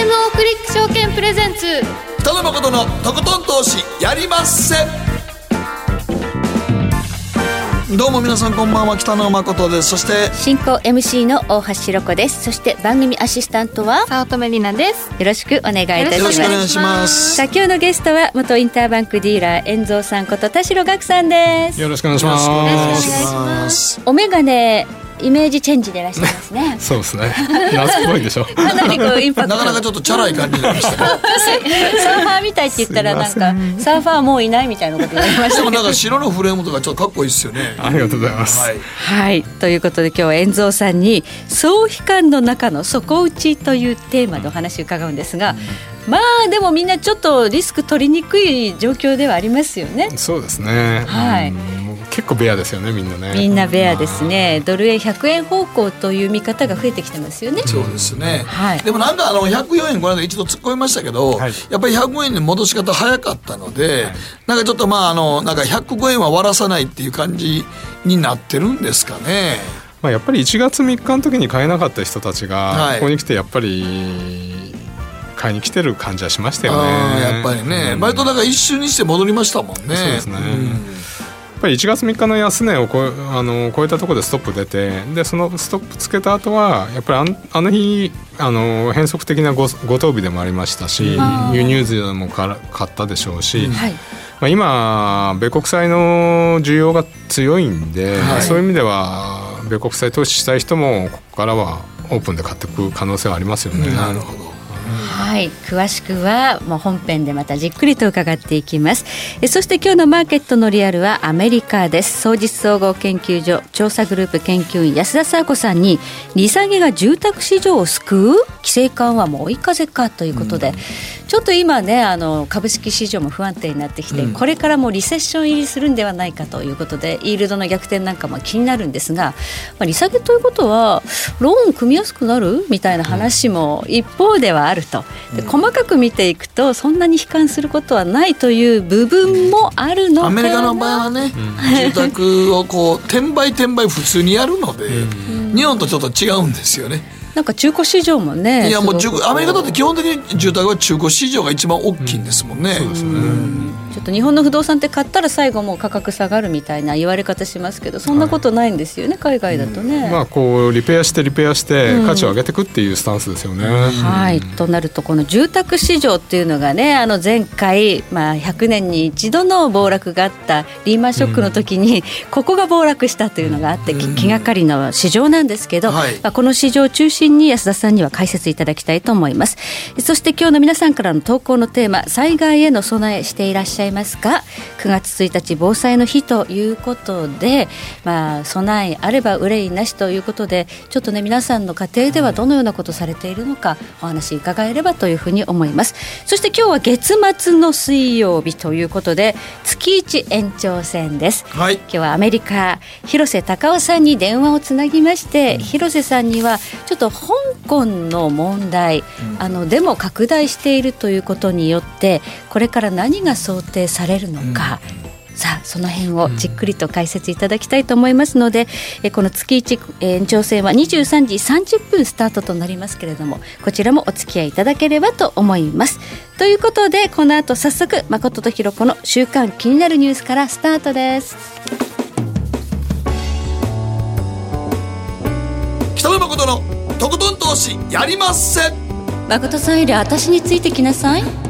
GMO クリック証券プレゼンツ。北野誠のとことん投資やりまっせ。どうも皆さんこんばんは北野誠です。そして進行 MC の大橋ろ子です。そして番組アシスタントは早乙女里奈です。よろしくお願いいたしよろますしくお願いします。さあ今日のゲストは元インターバンクディーラー遠蔵さんこと田代岳さんです。よろしくお願いしまよろしくお願いす。します。お眼鏡イメージチェンジでいらっしゃいますね。そうですね。夏っぽいでしょ。かなりこうインパクト。なかなかちょっとチャラい感じになりましたね。サーファーみたいって言ったらなんすかサーファーもういないみたいなこと言われましでたけど。もなんか白のフレームとかちょっとかっこいいですよね。ありがとうございます。はい。はいということで今日は遠蔵さんに「総悲観の中の底打ち」というテーマでお話を伺うんですが、まあでもみんなちょっとリスク取りにくい状況ではありますよね。そうですね。はい結構ベアですよね、みんなね。みんなベアですね、ドル円100円方向という見方が増えてきてますよね。そうですね、はい。でもなんかあの104円この間一度突っ込みましたけど、はい。やっぱり105円の戻し方早かったので、なんかちょっとまああのなんか105円は割らさないっていう感じになってるんですかね。まあやっぱり1月3日の時に買えなかった人たちはい。がここに来てやっぱり買いに来てる感じはしましたよね。やっぱりね、うん。割とだから一瞬にして戻りましたもんね。そうですね。ん。やっぱり1月3日の安値を超えあの超えたところでストップ出てでそのストップつけた後はやっぱりあの日あの変則的なごご当日でもありましたし輸入税もから買ったでしょうし、はい、まあ、今米国債の需要が強いんで、はい。そういう意味では米国債投資したい人もここからはオープンで買っていく可能性はありますよね。なるほどはい、詳しくはもう本編でまたじっくりと伺っていきます。えそして今日のマーケットのリアルはアメリカです。総実総合研究所調査グループ研究員安田沙子さんに利下げが住宅市場を救う？規制緩和も追い風か？ということで、ちょっと今ねあの株式市場も不安定になってきて、うん。これからもうリセッション入りするんではないかということでイールドの逆転なんかも気になるんですが、まあ、利下げということはローン組みやすくなる？みたいな話も一方ではあると。で細かく見ていくとそんなに悲観することはないという部分もあるのかな。アメリカの場合はね、住宅をこう転売転売普通にやるので、日本とちょっと違うんですよね。なんか中古市場もねいやもうアメリカだって基本的に住宅は中古市場が一番大きいんですもんね。ちょっと日本の不動産って買ったら最後もう価格下がるみたいな言われ方しますけどそんなことないんですよね、海外だとね。まあこうリペアしてリペアして価値を上げていくっていうスタンスですよね。はい、となるとこの住宅市場っていうのがねあの前回、まあ、100年に一度の暴落があったリーマンショックの時に、ここが暴落したというのがあって、き気がかりの市場なんですけど、はい。まあ、この市場を中心に安田さんには解説いただきたいと思います。そして今日の皆さんからの投稿のテーマ災害への備えしていらっしゃいますか9月1日防災の日ということで、まあ、備えあれば憂いなしということでちょっとね皆さんの家庭ではどのようなことされているのかお話伺えればというふうに思います。そして今日は月末の水曜日ということで月一延長戦です。はい。今日はアメリカ広瀬隆夫さんに電話をつなぎまして、広瀬さんにはちょっと香港の問題、あのデモ拡大しているということによってこれから何が想定されるのか、さあその辺をじっくりと解説いただきたいと思いますので、えこの月一え延長戦は23時30分スタートとなりますけれどもこちらもお付き合いいただければと思います。ということでこの後早速誠とひろ子の週刊気になるニュースからスタートです。北野誠のとことん投資やりまっせ。誠さんより私についてきなさい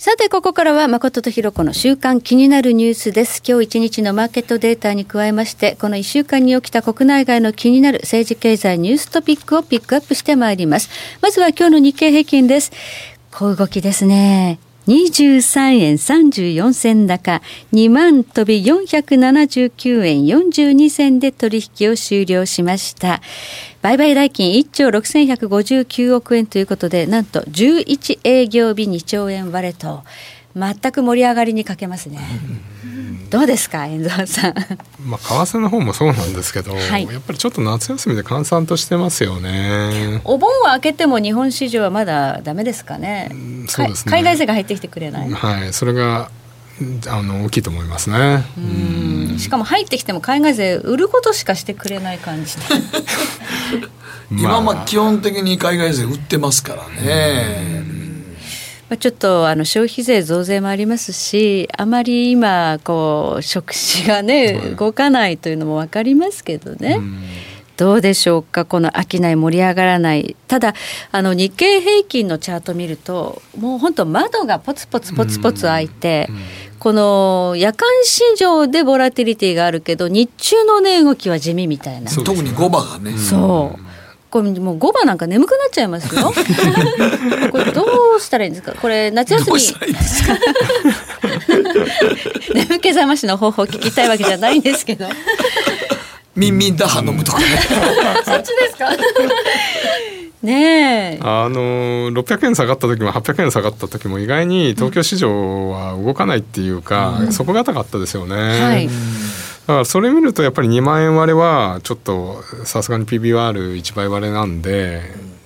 さてここからは誠とひろ子の週間気になるニュースです。今日一日のマーケットデータに加えましてこの一週間に起きた国内外の気になる政治経済ニューストピックをピックアップしてまいります。まずは今日の日経平均です。小動きですね。23円34銭高2万飛び479円42銭で取引を終了しました。売買代金1兆6159億円ということでなんと11営業日2兆円割れと。全く盛り上がりに欠けますね。どうですか遠藤さん？まあ為替の方もそうなんですけど、はい、やっぱりちょっと夏休みで閑散としてますよね。お盆は明けても日本市場はまだダメですかね。そうですね。海外勢が入ってきてくれない。はいそれがあの大きいと思いますね。しかも入ってきても海外勢売ることしかしてくれない感じ 今まあ。基本的に海外勢売ってますからね、まあ、ちょっとあの消費税増税もありますしあまり今こう食事がね動かないというのも分かりますけどね。どうでしょうかこの商い盛り上がらない。ただあの日経平均のチャート見るともう本当窓がポツポツポツポツ開いて、この夜間市場でボラティリティがあるけど日中の値動きは地味みたいな。特に5番がね。そうこれもう5番なんか眠くなっちゃいますよ。これどうしたらいいんですか？これ夏休み。眠気覚ましの方法聞きたいわけじゃないんですけど。ミンミンダハ飲むとかね。そっちですか？ねあの600円下がった時も800円下がった時も意外に東京市場は動かないっていうか、うん、底堅かったですよね。はい。だだからそれ見るとやっぱり2万円割れはちょっとさすがに PBR1 倍割れなんで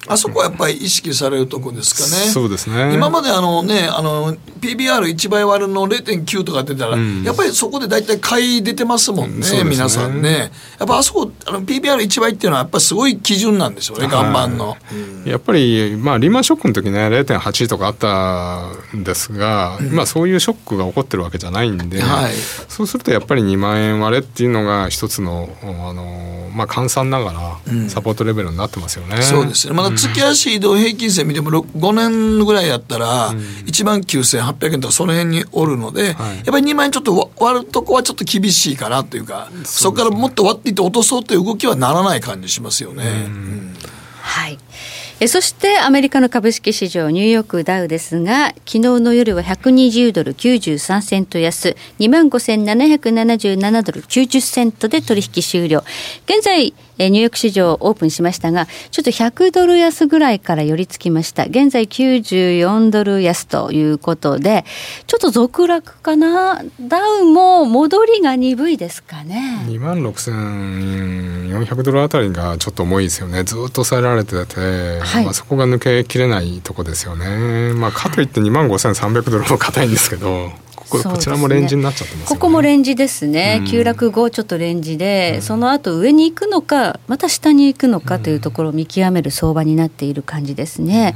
あそこはやっぱり意識されるとこですかね。そうですね。今まであのね、あの、PBR1 倍割るの0.9とか出たら、うん、やっぱりそこで大体買い出てますもんね、ね皆さんね。やっぱあそこ、あの PBR1 倍っていうのはやっぱりすごい基準なんですよね、岩盤の。うん、やっぱり、まあ、リーマンショックの時ね、0.8とかあったんですが、うん、まあそういうショックが起こってるわけじゃないんで、はい、そうするとやっぱり2万円割れっていうのが一つの、あの、まあ換算ながらサポートレベルになってますよね。そうですね。まだ月足移動平均線見ても5年ぐらいやったら1万9800円とかその辺におるので、やっぱり2万円ちょっと割るとこはちょっと厳しいかなというかそこからもっと割っていって落とそうという動きはならない感じしますよね。はいえそしてアメリカの株式市場ニューヨークダウですが昨日の夜は120ドル93セント安2万5777ドル90セントで取引終了。現在えニューヨーク市場オープンしましたがちょっと100ドル安ぐらいから寄り付きました。現在94ドル安ということでちょっと続落かな？ダウも戻りが鈍いですかね？2万6400ドルあたりがちょっと重いですよね。ずっと抑えられてて。はい、まあ、そこが抜けきれないとこですよね。まあ、かといって2万5300ドルも硬いんですけど。ここちらもレンジになっちゃってます、ね、ここもレンジですね、うん、急落後ちょっとレンジで、うん、その後上に行くのかまた下に行くのかというところを見極める相場になっている感じですね、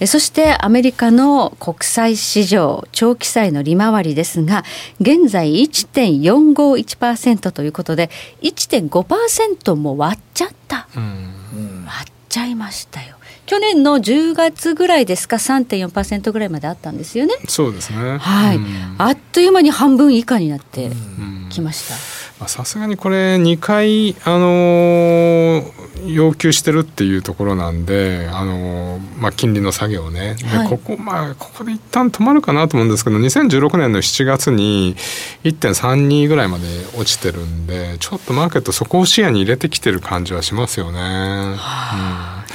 うん、そしてアメリカの国債市場長期債の利回りですが現在1.451%ということで1.5%も割っちゃった、割っちゃいましたよ去年の10月ぐらいですか3.4%ぐらいまであったんですよね。そうですね。はい、うん、あっという間に半分以下になってきました。さすがにこれ2回、あのー、要求してるっていうところなんで、あのー、まあ、金利の下げをね、はい、ここまあここで一旦止まるかなと思うんですけど2016年の7月に1.32ぐらいまで落ちてるんでちょっとマーケットそこを視野に入れてきてる感じはしますよね。はあ。うん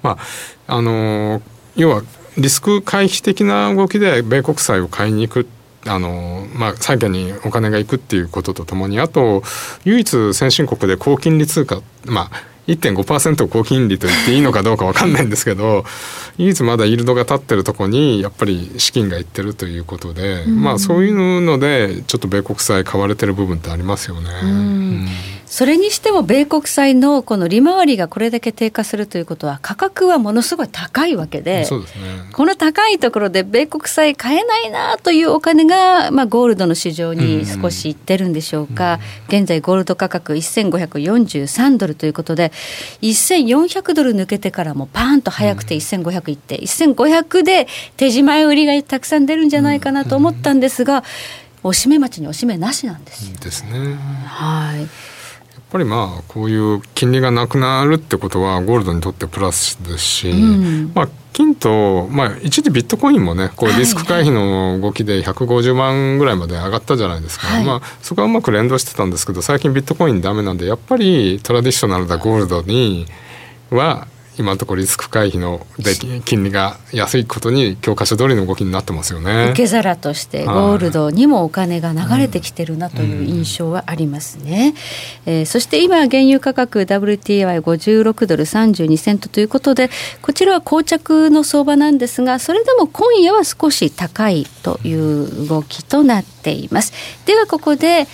まああの要はリスク回避的な動きで米国債を買いに行くあのまあ、債券にお金がいくっていうこととともにあと唯一先進国で高金利通貨まあ1.5%高金利と言っていいのかどうか分かんないんですけど 唯一まだイールドが立ってるとこにやっぱり資金がいってるということで、うん、まあそういうのでちょっと米国債買われてる部分ってありますよね。うん。うんそれにしても米国債のこの利回りがこれだけ低下するということは価格はものすごい高いわけで、ね、この高いところで米国債買えないなというお金が、まあ、ゴールドの市場に少しいってるんでしょうか、うん、現在ゴールド価格1543ドルということで1400ドル抜けてからもパーンと早くて1500いって、うん、1500で手締まい売りがたくさん出るんじゃないかなと思ったんですが、おしめ町におしめなしなんですですね。はいぱりまあこういう金利がなくなるってことはゴールドにとってプラスですし、うん、まあ金と、まあ、一時ビットコインもねこうリスク回避の動きで150万ぐらいまで上がったじゃないですか、はい、まあ、そこはうまく連動してたんですけど最近ビットコインダメなんでやっぱりトラディショナルなゴールドには今のところリスク回避ので金利が安いことに教科書通りの動きになってますよね。受け皿としてゴールドにもお金が流れてきてるなという印象はありますね。うん、えー、そして今原油価格 WTI56 ドル32セントということでこちらは膠着の相場なんですがそれでも今夜は少し高いという動きとなっています。ではここで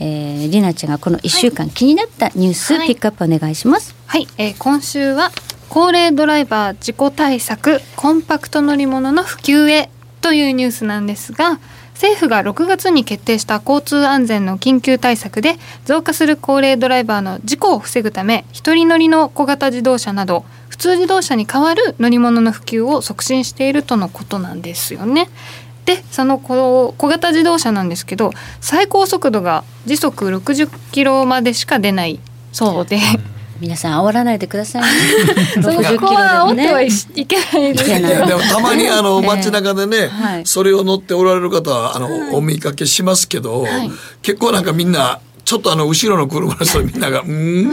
えー、りなちゃんがこの1週間気になったニュース、はい、ピックアップお願いします。はい、えー、今週は高齢ドライバー事故対策コンパクト乗り物の普及へというニュースなんですが政府が6月に決定した交通安全の緊急対策で増加する高齢ドライバーの事故を防ぐため一人乗りの小型自動車など普通自動車に代わる乗り物の普及を促進しているとのことなんですよね。でその小型自動車なんですけど最高速度が時速60キロまでしか出ないそうで。皆さん煽らないでくださいね。そこは煽ってはいけない。です。でもたまにあの街中でね、はい、それを乗っておられる方はあの、お見かけしますけど、はい、結構なんかみんなちょっとあの後ろの車の人みんなが「うん」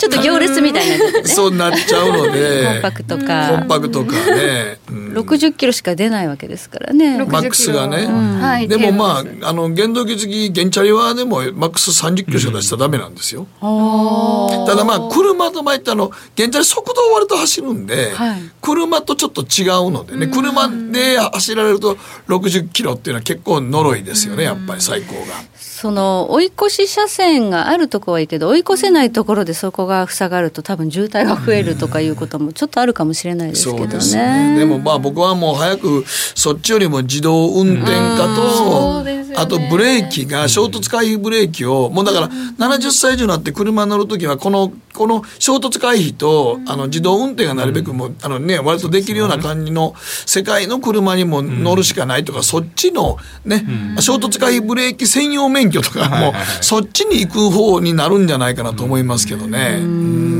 ちょっと行列みたいな、ね、そうなっちゃうのでコンパクトか。コンパクトかね、うん、60キロしか出ないわけですからね。マックスがね、うん、でもまああの原動機付き原チャリはでもマックス30キロしか出したらダメなんですよ、うん、ただまあ車と前ってあの原チャリ速度割と走るんで、はい、車とちょっと違うのでね車で走られると60キロっていうのは結構呪いですよねやっぱり最高が。その追い越し車線があるとこはいいけど追い越せないところでそこが塞がると多分渋滞が増えるとかいうこともちょっとあるかもしれないですけどね。でね。でもまあ僕はもう早くそっちよりも自動運転化と、あとブレーキが衝突回避ブレーキをもうだから70歳以上になって車乗る時はこのこの衝突回避とあの自動運転がなるべくもうあのね割とできるような感じの世界の車にも乗るしかないとかそっちのね衝突回避ブレーキ専用免許とかもそっちに行く方になるんじゃないかなと思いますけどね。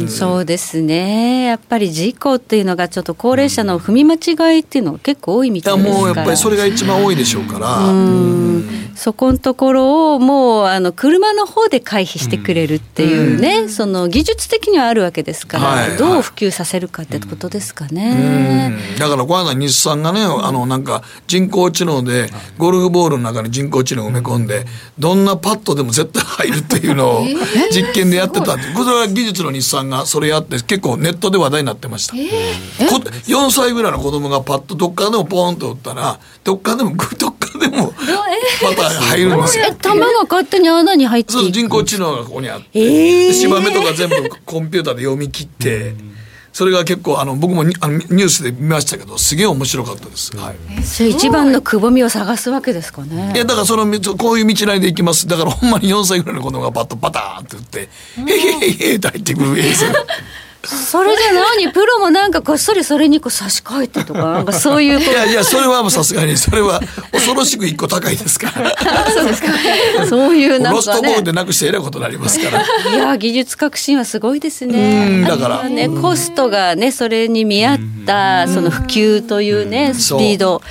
うそうですね。やっぱり事故っていうのがちょっと高齢者の踏み間違いっていうのが結構多いみたいですから。もうやっぱりそれが一番多いでしょうから。そこのところをもうあの車の方で回避してくれるっていうね、うん、その技術的にはあるわけですから、はい、どう普及させるかってことですかね。だからこの間日産がねあのなんか人工知能でゴルフボールの中に人工知能を埋め込んでどんなパットでも絶対入るっていうのを実験でやってたんでこれは技術の日産がそれやって結構ネットで話題になってました。4歳ぐらいの子供がパッとどっかでもポーンと打ったらどっかでも どっかでもパター入るんですよ。玉が勝手に穴に入ってそう人工知能がここにあって、えー、芝目とか全部コンピューターで読み切って。それが結構あの僕もニあのニュースで見ましたけどすげえ面白かったです。はい。それ一番のくぼみを探すわけですかね。いやだからそのこういう道なりで行きます。だからほんまに4歳ぐらいの子供がパッとパターンって言って「へへへへ」って入ってくる映像。それじゃ何？プロもなんかこっそりそれにこう差し替えてとか なんかそういういやいやそれはもうさすがにそれは恐ろしく一個高いですから。そうですか。そういうなんか、ね、ロストボールでなくしてえらいことになりますから。いや技術革新はすごいですね。だから。ねコストがねそれに見合ったその普及というねスピード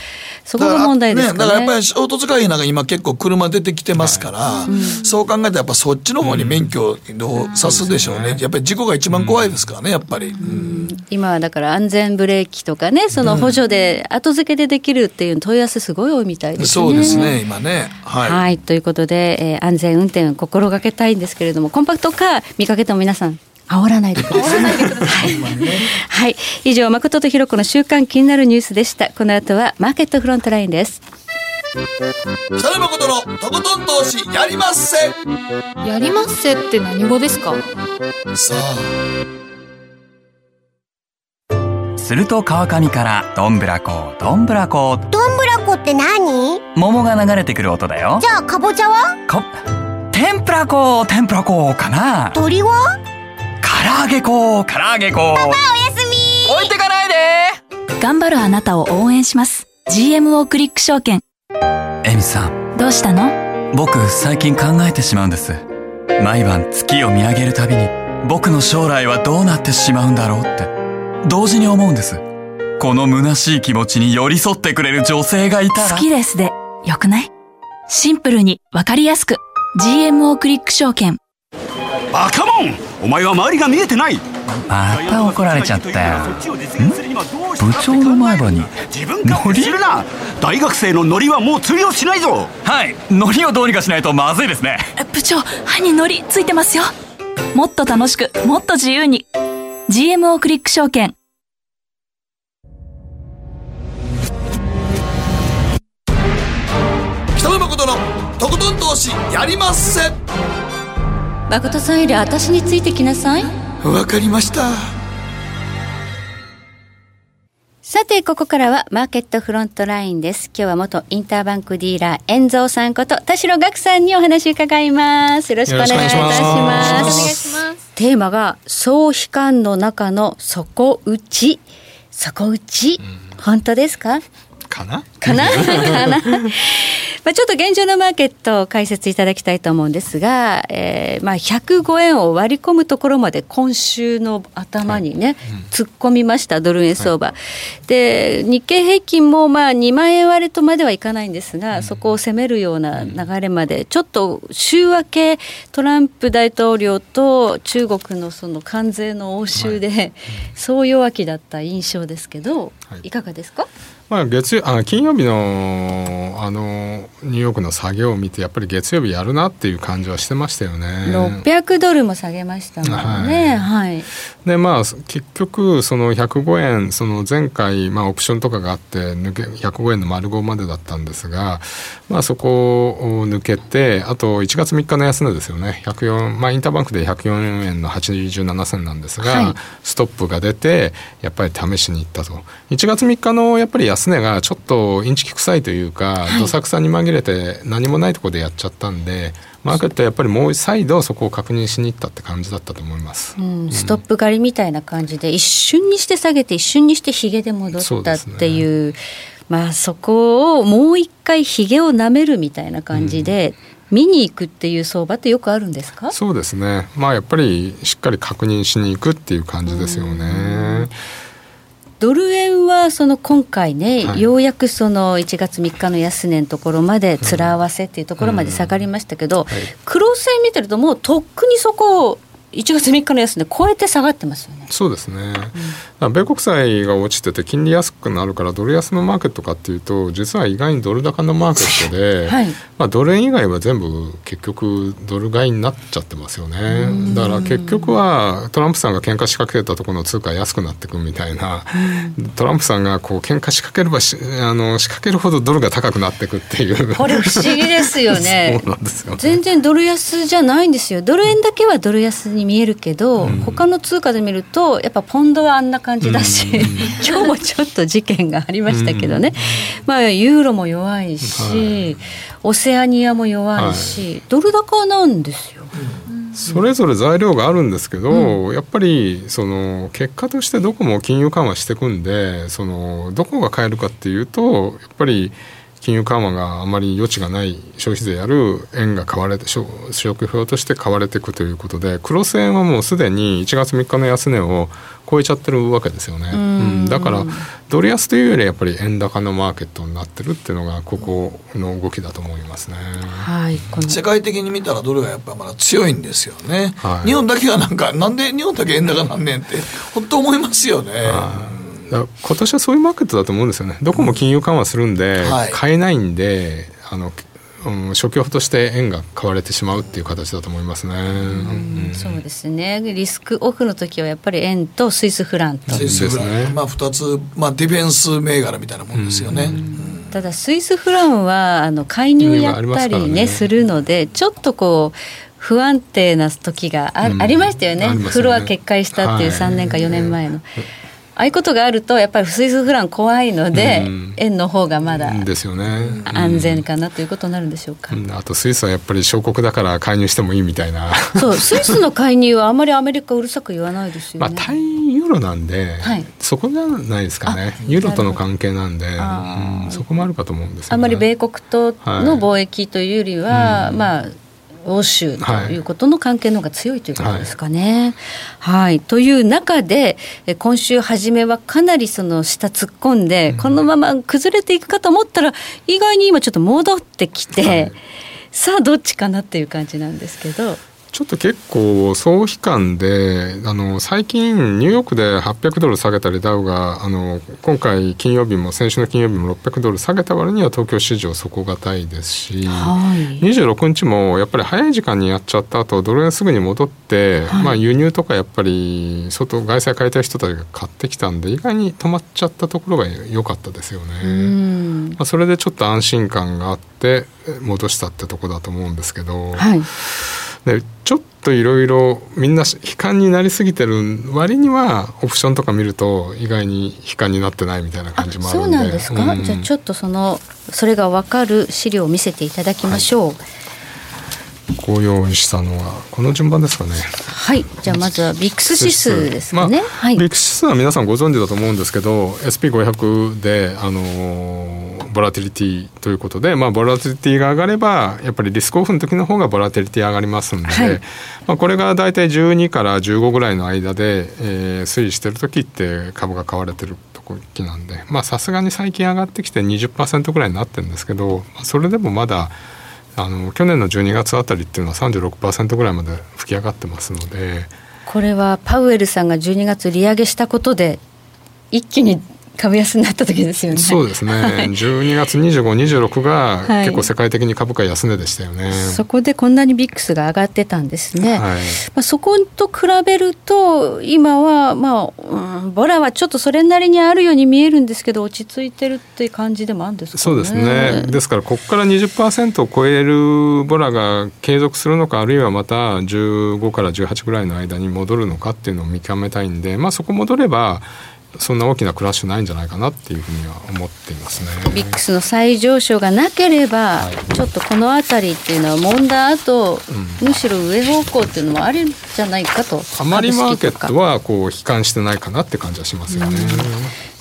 そこが問題ですかね、ね、だからやっぱり衝突回避なんか今結構車出てきてますから、はい、そう考えたらやっぱそっちの方に免許をさすでしょうね、やっぱり事故が一番怖いですからねやっぱり、今はだから安全ブレーキとかねその補助で後付けでできるっていう問い合わせすごい多いみたいですね。そうですね今ね、はい、はい、ということで、えー、安全運転を心がけたいんですけれどもコンパクトカー見かけても皆さん煽らないでください。はい、以上誠とひろ子の週刊気になるニュースでした。この後はマーケットフロントラインです。北野誠のとことん投資やりまっせ。やりまっせって何語ですか？さあ。すると川上からどんぶらこどんぶらこどんぶらこって何？桃が流れてくる音だよじゃあかぼちゃは？か天ぷらこ天ぷらこかな鳥は？唐揚げ粉。唐揚げ粉。パパおやすみ。置いてかないで。頑張るあなたを応援します。GMO クリック証券。エミさん。どうしたの？僕最近考えてしまうんです。毎晩月を見上げるたびに僕の将来はどうなってしまうんだろうって。同時に思うんです。この虚しい気持ちに寄り添ってくれる女性がいたら。好きですで。よくない？シンプルにわかりやすく。GMO クリック証券バカモン。お前は周りが見えてない。また怒られちゃったよ。ん部長の前歯に。自分勝手するな。大学生のノリはもう通用しないぞ。はい。ノリをどうにかしないとまずいですね。部長歯にノリついてますよ。もっと楽しくもっと自由に。GMO クリック証券。北野誠のとことん投資やりまっせ誠さんより私についてきなさいわかりましたさて、ここからはマーケットフロントラインです。今日は元インターバンクディーラー、遠蔵さんこと田代岳さんにお話伺います。よろしくお願いいたしよろしくお願いしま。ますすお願いしますテーマが、総悲観の中の底打ち。底打ち？本当ですか？かな？かな？かな？まあちょっと現状のマーケットを解説いただきたいと思うんですが、えーまあ105円を割り込むところまで今週の頭にね、突っ込みましたドル円相場、で日経平均もまあ2万円割れとまではいかないんですが、そこを攻めるような流れまでちょっと週明けトランプ大統領と中国のその関税の応酬で、総弱気だった印象ですけど、はい。いかがですか？まあ、月曜あ金曜日のあのニューヨークの下げを見てやっぱり月曜日やるなっていう感じはしてましたよね。600ドルも下げましたもんね。はい。でまあ結局その105円その前回、まあ、オプションとかがあって抜け105円の丸5までだったんですが、まあ、そこを抜けてあと1月3日の安値ですよね104、まあ、インターバンクで104円の87銭なんですが、はいストップが出てやっぱり試しに行ったと1月3日のやっぱり安値がちょっとインチキ臭いというか、どさくさに紛れて何もないところでやっちゃったんでマーケットはやっぱりもう再度そこを確認しに行ったって感じだったと思います。うん、ストップ狩りみたいな感じで一瞬にして下げて一瞬にしてヒゲで戻ったっていうまあそこをもう一回ヒゲを舐めるみたいな感じで、見に行くっていう相場ってよくあるんですか？そうですね。まあやっぱりしっかり確認しに行くっていう感じですよね。ドル円はその今回ね、はい。ようやくその1月3日の安値のところまで面合わせっていうところまで下がりましたけど、はい。黒線見てるともうとっくにそこを1月3日の安値超えて下がってますよね。そうですね、だから米国債が落ちてて金利安くなるからドル安のマーケットかっていうと実は意外にドル高のマーケットで、はい。まあ、ドル円以外は全部結局ドル買いになっちゃってますよね。だから結局はトランプさんが喧嘩仕掛けたところの通貨安くなってくみたいな。トランプさんがこう喧嘩仕掛ければしあの仕掛けるほどドルが高くなってくっていう。これ不思議ですよね。ね。全然ドル安じゃないんですよ。ドル円だけはドル安に見えるけど、他の通貨で見るとやっぱポンドはあんな感じだし、今日もちょっと事件がありましたけどね、まあユーロも弱いし、オセアニアも弱いし、ドル高なんですよ。それぞれ材料があるんですけど、やっぱりその結果としてどこも金融緩和していくんでそのどこが変えるかっていうとやっぱり金融緩和があまり余地がない消費税やる円が買われて消消去表として買われていくということでクロス円はもうすでに1月3日の安値を超えちゃってるわけですよね、うん。だからドル安というよりやっぱり円高のマーケットになってるっていうのがここの動きだと思いますね。はい、世界的に見たらドルがやっぱまだ強いんですよね、はい。日本だけがなんかなんで日本だけ円高なんねんって本当思いますよね、だから今年はそういうマーケットだと思うんですよね。どこも金融緩和するんで、はい。買えないんで、あの、うん、消去法として円が買われてしまうっていう形だと思いますね。うんそうですね。リスクオフの時はやっぱり円とスイスフランと。スイスフラン、ね。まあ2つ、まあ、ディフェンス銘柄みたいなもんですよね、ただスイスフランはあの介入やったりねねするのでちょっとこう不安定な時があ,、うん。ありましたよね。ね。フロア決壊したっていうはい。3年か4年前の。ああいうことがあるとやっぱりスイスフラン怖いので、うん円の方がまだですよね。安全かなということになるんでしょうか。うんあとスイスはやっぱり小国だから介入してもいいみたいな。そうスイスの介入はあまりアメリカうるさく言わないですよね。まあ対ユーロなんで、はいそこじゃないですかねあユーロとの関係なんで、そこもあるかと思うんですよね。あまり米国との貿易というよりは、まあ欧州ということの関係の方が強いということですかね。はい、という中でえ今週初めはかなりその下突っ込んで、このまま崩れていくかと思ったら意外に今ちょっと戻ってきて、さあどっちかなっていう感じなんですけど。ちょっと結構総悲観であの最近ニューヨークで800ドル下げたりダウがあの今回金曜日も先週の金曜日も600ドル下げた割には東京市場底堅いですし、はい、26日もやっぱり早い時間にやっちゃった後ドル円すぐに戻って、はい、まあ、輸入とかやっぱり外外債買いたい人たちが買ってきたんで意外に止まっちゃったところが良かったですよね。まあ、それでちょっと安心感があって戻したってとこだと思うんですけど。はいでちょっといろいろみんな悲観になりすぎてる割にはオプションとか見ると意外に悲観になってないみたいな感じもあるんで。そうなんですか、うん、じゃあちょっとそのそれが分かる資料を見せていただきましょう。はいご用意したのはこの順番ですかね。はいじゃあまずはビックス指数ですかね。まあ、はい、ビックス指数は皆さんご存知だと思うんですけど SP500 であのー、ボラティリティということで、まあ、ボラティリティが上がればやっぱりリスクオフの時の方がボラティリティ上がりますんで、はい、まあ、これが大体12から15ぐらいの間で、えー、推移してる時って株が買われてる時なんでさすがに最近上がってきて20%ぐらいになってるんですけどそれでもまだあの去年の12月あたりっていうのは36%ぐらいまで吹き上がってますので。これはパウエルさんが12月利上げしたことで一気に株安になった時ですよね。そうですね。12月25、26が結構世界的に株価安値でしたよね。はい、そこでこんなにビックスが上がってたんですね。はい、まあそこと比べると今はまあ、うん、ボラはちょっとそれなりにあるように見えるんですけど落ち着いてるっていう感じでもあるんですか、ね、そうですね。ですからここから20%を超えるボラが継続するのかあるいはまた15から18ぐらいの間に戻るのかっていうのを見極めたいんで、まあそこ戻れば。そんな大きなクラッシュないんじゃないかなっていうふうには思っていますね。ビックスの再上昇がなければ、はい、ちょっとこの辺りっていうのは揉んだ後、うん、むしろ上方向っていうのもあるんじゃないかとあまりマーケットはこう悲観してないかなって感じはしますよね。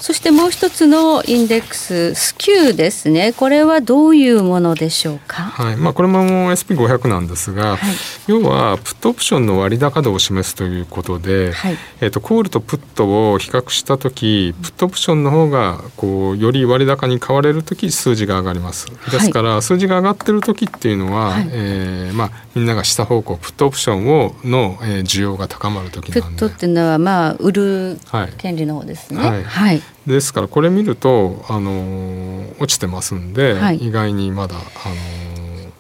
そしてもう一つのインデックススキューですね。これはどういうものでしょうか、はい。まあ、これも SP500 なんですが、はい、要はプットオプションの割高度を示すということで、はい、えーと、コールとプットを比較した時プットオプションの方がこうより割高に買われる時数字が上がります。ですから、はい、数字が上がってる時っていうのは、はい、えー、まあ、みんなが下方向プットオプションをの、えー、需要が高まる時なんで。プットっていうのはまあ売る権利の方ですね。はいですからこれ見ると、あのー、落ちてますんで、はい、意外にまだ、あのー、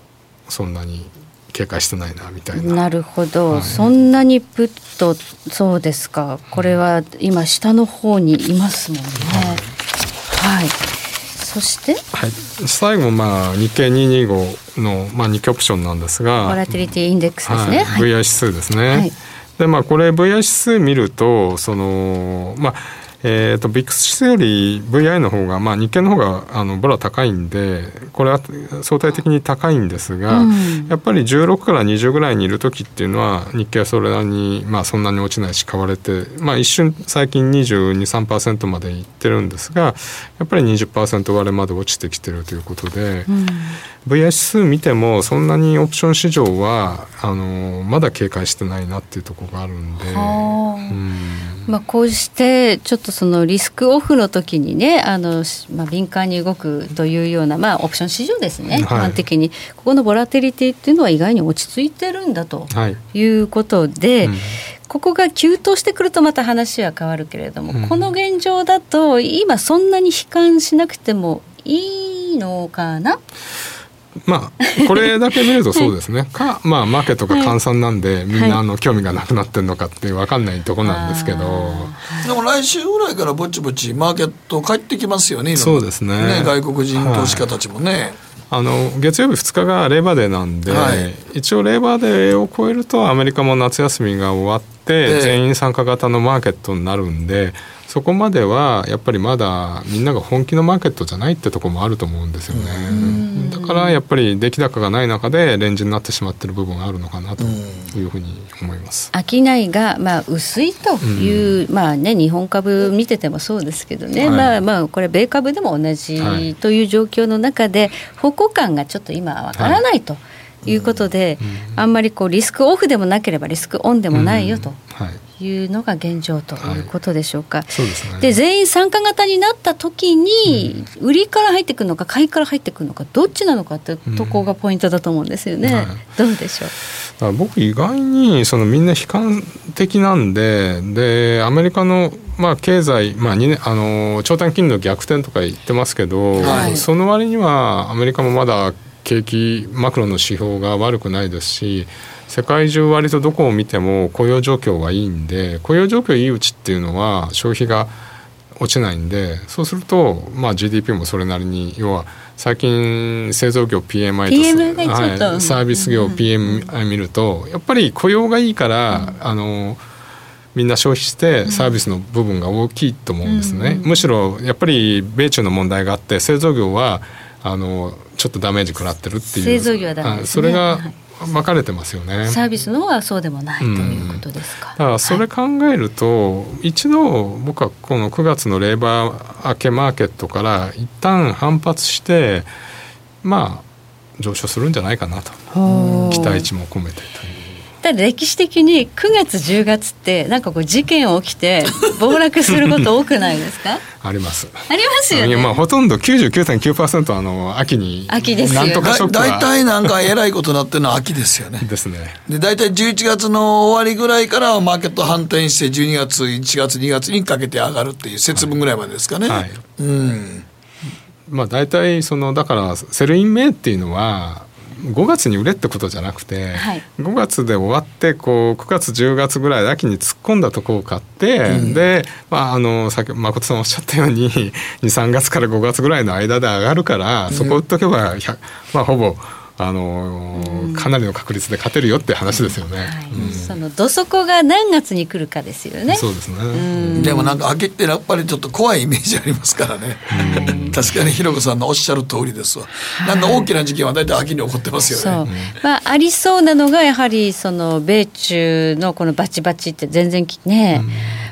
そんなに警戒してないなみたいな。なるほど、はい、そんなにプッとそうですか。これは今下の方にいますもんね。はい、はい、そして、はい、最後まあ日経225の、まあ、日経オプションなんですがボラティリティインデックスですね、はい、VI 指数ですね。はい。でまあ、これ VI 指数見るとそのまあえーと、ビックス指数より VI の方が、まあ、日経の方があのボラ高いんでこれは相対的に高いんですが、うん、やっぱり16から20ぐらいにいる時っていうのは日経はそれなりに、まあ、そんなに落ちないし買われて、まあ、一瞬最近2223%までいってるんですがやっぱり20%割れまで落ちてきてるということで、うん、VI 指数見てもそんなにオプション市場はあのまだ警戒してないなっていうところがあるんで。うん。まあ、こうしてちょっとそのリスクオフの時にねあの、まあ、敏感に動くというような、まあ、オプション市場ですね、一般的に。ここのボラテリティっていうのは意外に落ち着いてるんだとい。うことで、はいうん、ここが急騰してくるとまた話は変わるけれども、うん、この現状だと今そんなに悲観しなくてもいいのかな？まあこれだけ見るとそうですね。か まあマーケットが換算なんで、はい、みんなあの興味がなくなってるのかって分かんないとこなんですけど、でも来週ぐらいからぼちぼちマーケット帰ってきますよねそうですね、ね、外国人投資家たちもね、はい。あの月曜日2日がレーバーデーなんで、はい、一応レーバーデーを超えるとアメリカも夏休みが終わって、全員参加型のマーケットになるんでそこまではやっぱりまだみんなが本気のマーケットじゃないってとこもあると思うんですよね。だからやっぱり出来高がない中でレンジになってしまってる部分があるのかなというふうに思います。商いがまあ薄いという、まあね日本株見ててもそうですけどね、はい、まあまあこれ米株でも同じという状況の中で方向感がちょっと今わからないと。いうことで、あんまりこうリスクオフでもなければリスクオンでもないよと。いうのが現状ということでしょうか。はい、そうですね。で全員参加型になった時に、売りから入ってくるのか買いから入ってくるのかどっちなのかってとこがポイントだと思うんですよね。うんはい、どうでしょう？僕意外にそのみんな悲観的なんででアメリカのまあ、経済、まあ、年あの長短金利の逆転とか言ってますけど、はい、その割にはアメリカもまだ景気マクロの指標が悪くないですし世界中割とどこを見ても雇用状況はいいんで雇用状況いいうちっていうのは消費が落ちないんでそうすると、まあ、GDP もそれなりに要は最近製造業 PMI と、はい、サービス業 PMI 見るとやっぱり雇用がいいから、うん、あのみんな消費してサービスの部分が大きいと思うんですね、うん、むしろやっぱり米中の問題があって製造業はあのちょっとダメージ食らってるっていう。製造業はダメです、ね、それが分かれてますよね、サービスの方はそうでもない、ということですか。だからそれ考えると、はい、一度僕はこの9月のレーバー明けマーケットから一旦反発してまあ上昇するんじゃないかなと。期待値も込めて。ただ歴史的に9月10月ってなんかこう事件起きて 暴落すること多くないですか？あります。ありますよね。まあほとんど99.9%あの秋に秋ですよなんとかショック大体なんかえらいことになってるのは秋ですよね。ですね。で大体11月の終わりぐらいからマーケット反転して12月1月2月にかけて上がるっていう節分ぐらいまでですかね、はい、はい、うん。まあ大体そのだから Sell in May っていうのは5月に売れってことじゃなくて、はい、5月で終わってこう9月10月ぐらい秋に突っ込んだとこを買って、うん、で、まあ、あのさっき誠さんおっしゃったように 23月から5月ぐらいの間で上がるから、そこ売っとけば、まあ、ほぼ。あのー、かなりの確率で勝てるよって話ですよね。はいうん、そのどそこが何月に来るかですよね。そうですね。でもなんか秋ってやっぱりちょっと怖いイメージありますからね。確かにひろこさんのおっしゃる通りですわ。なんか大きな事件は大体秋に起こってますよね。まあありそうなのがやはりその米中のこのバチバチって全然ね。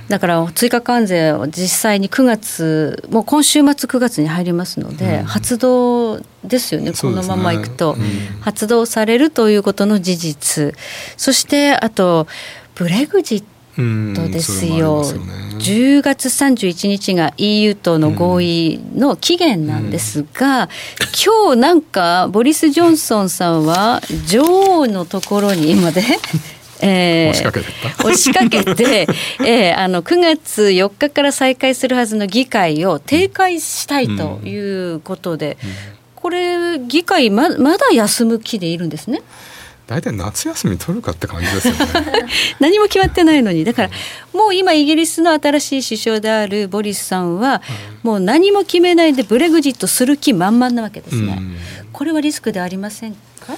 だから追加関税を実際に9月もう今週末9月に入りますので、発動ですよね、このままいくと、発動されるということの事実。そしてあとブレグジットですよ、ね、10月31日が EU との合意の期限なんですが、今日なんかボリス・ジョンソンさんは女王のところにまでえー、押しかけて押しかけて、えー、あの9月4日から再開するはずの議会を停会したいということで、うん。うん、これ議会ままだ休む気でいるんですね？大体夏休み取るかって感じですよね。何も決まってないのに。だからもう今イギリスの新しい首相であるボリスさんはもう何も決めないでブレグジットする気満々なわけですね、これはリスクでありませんか？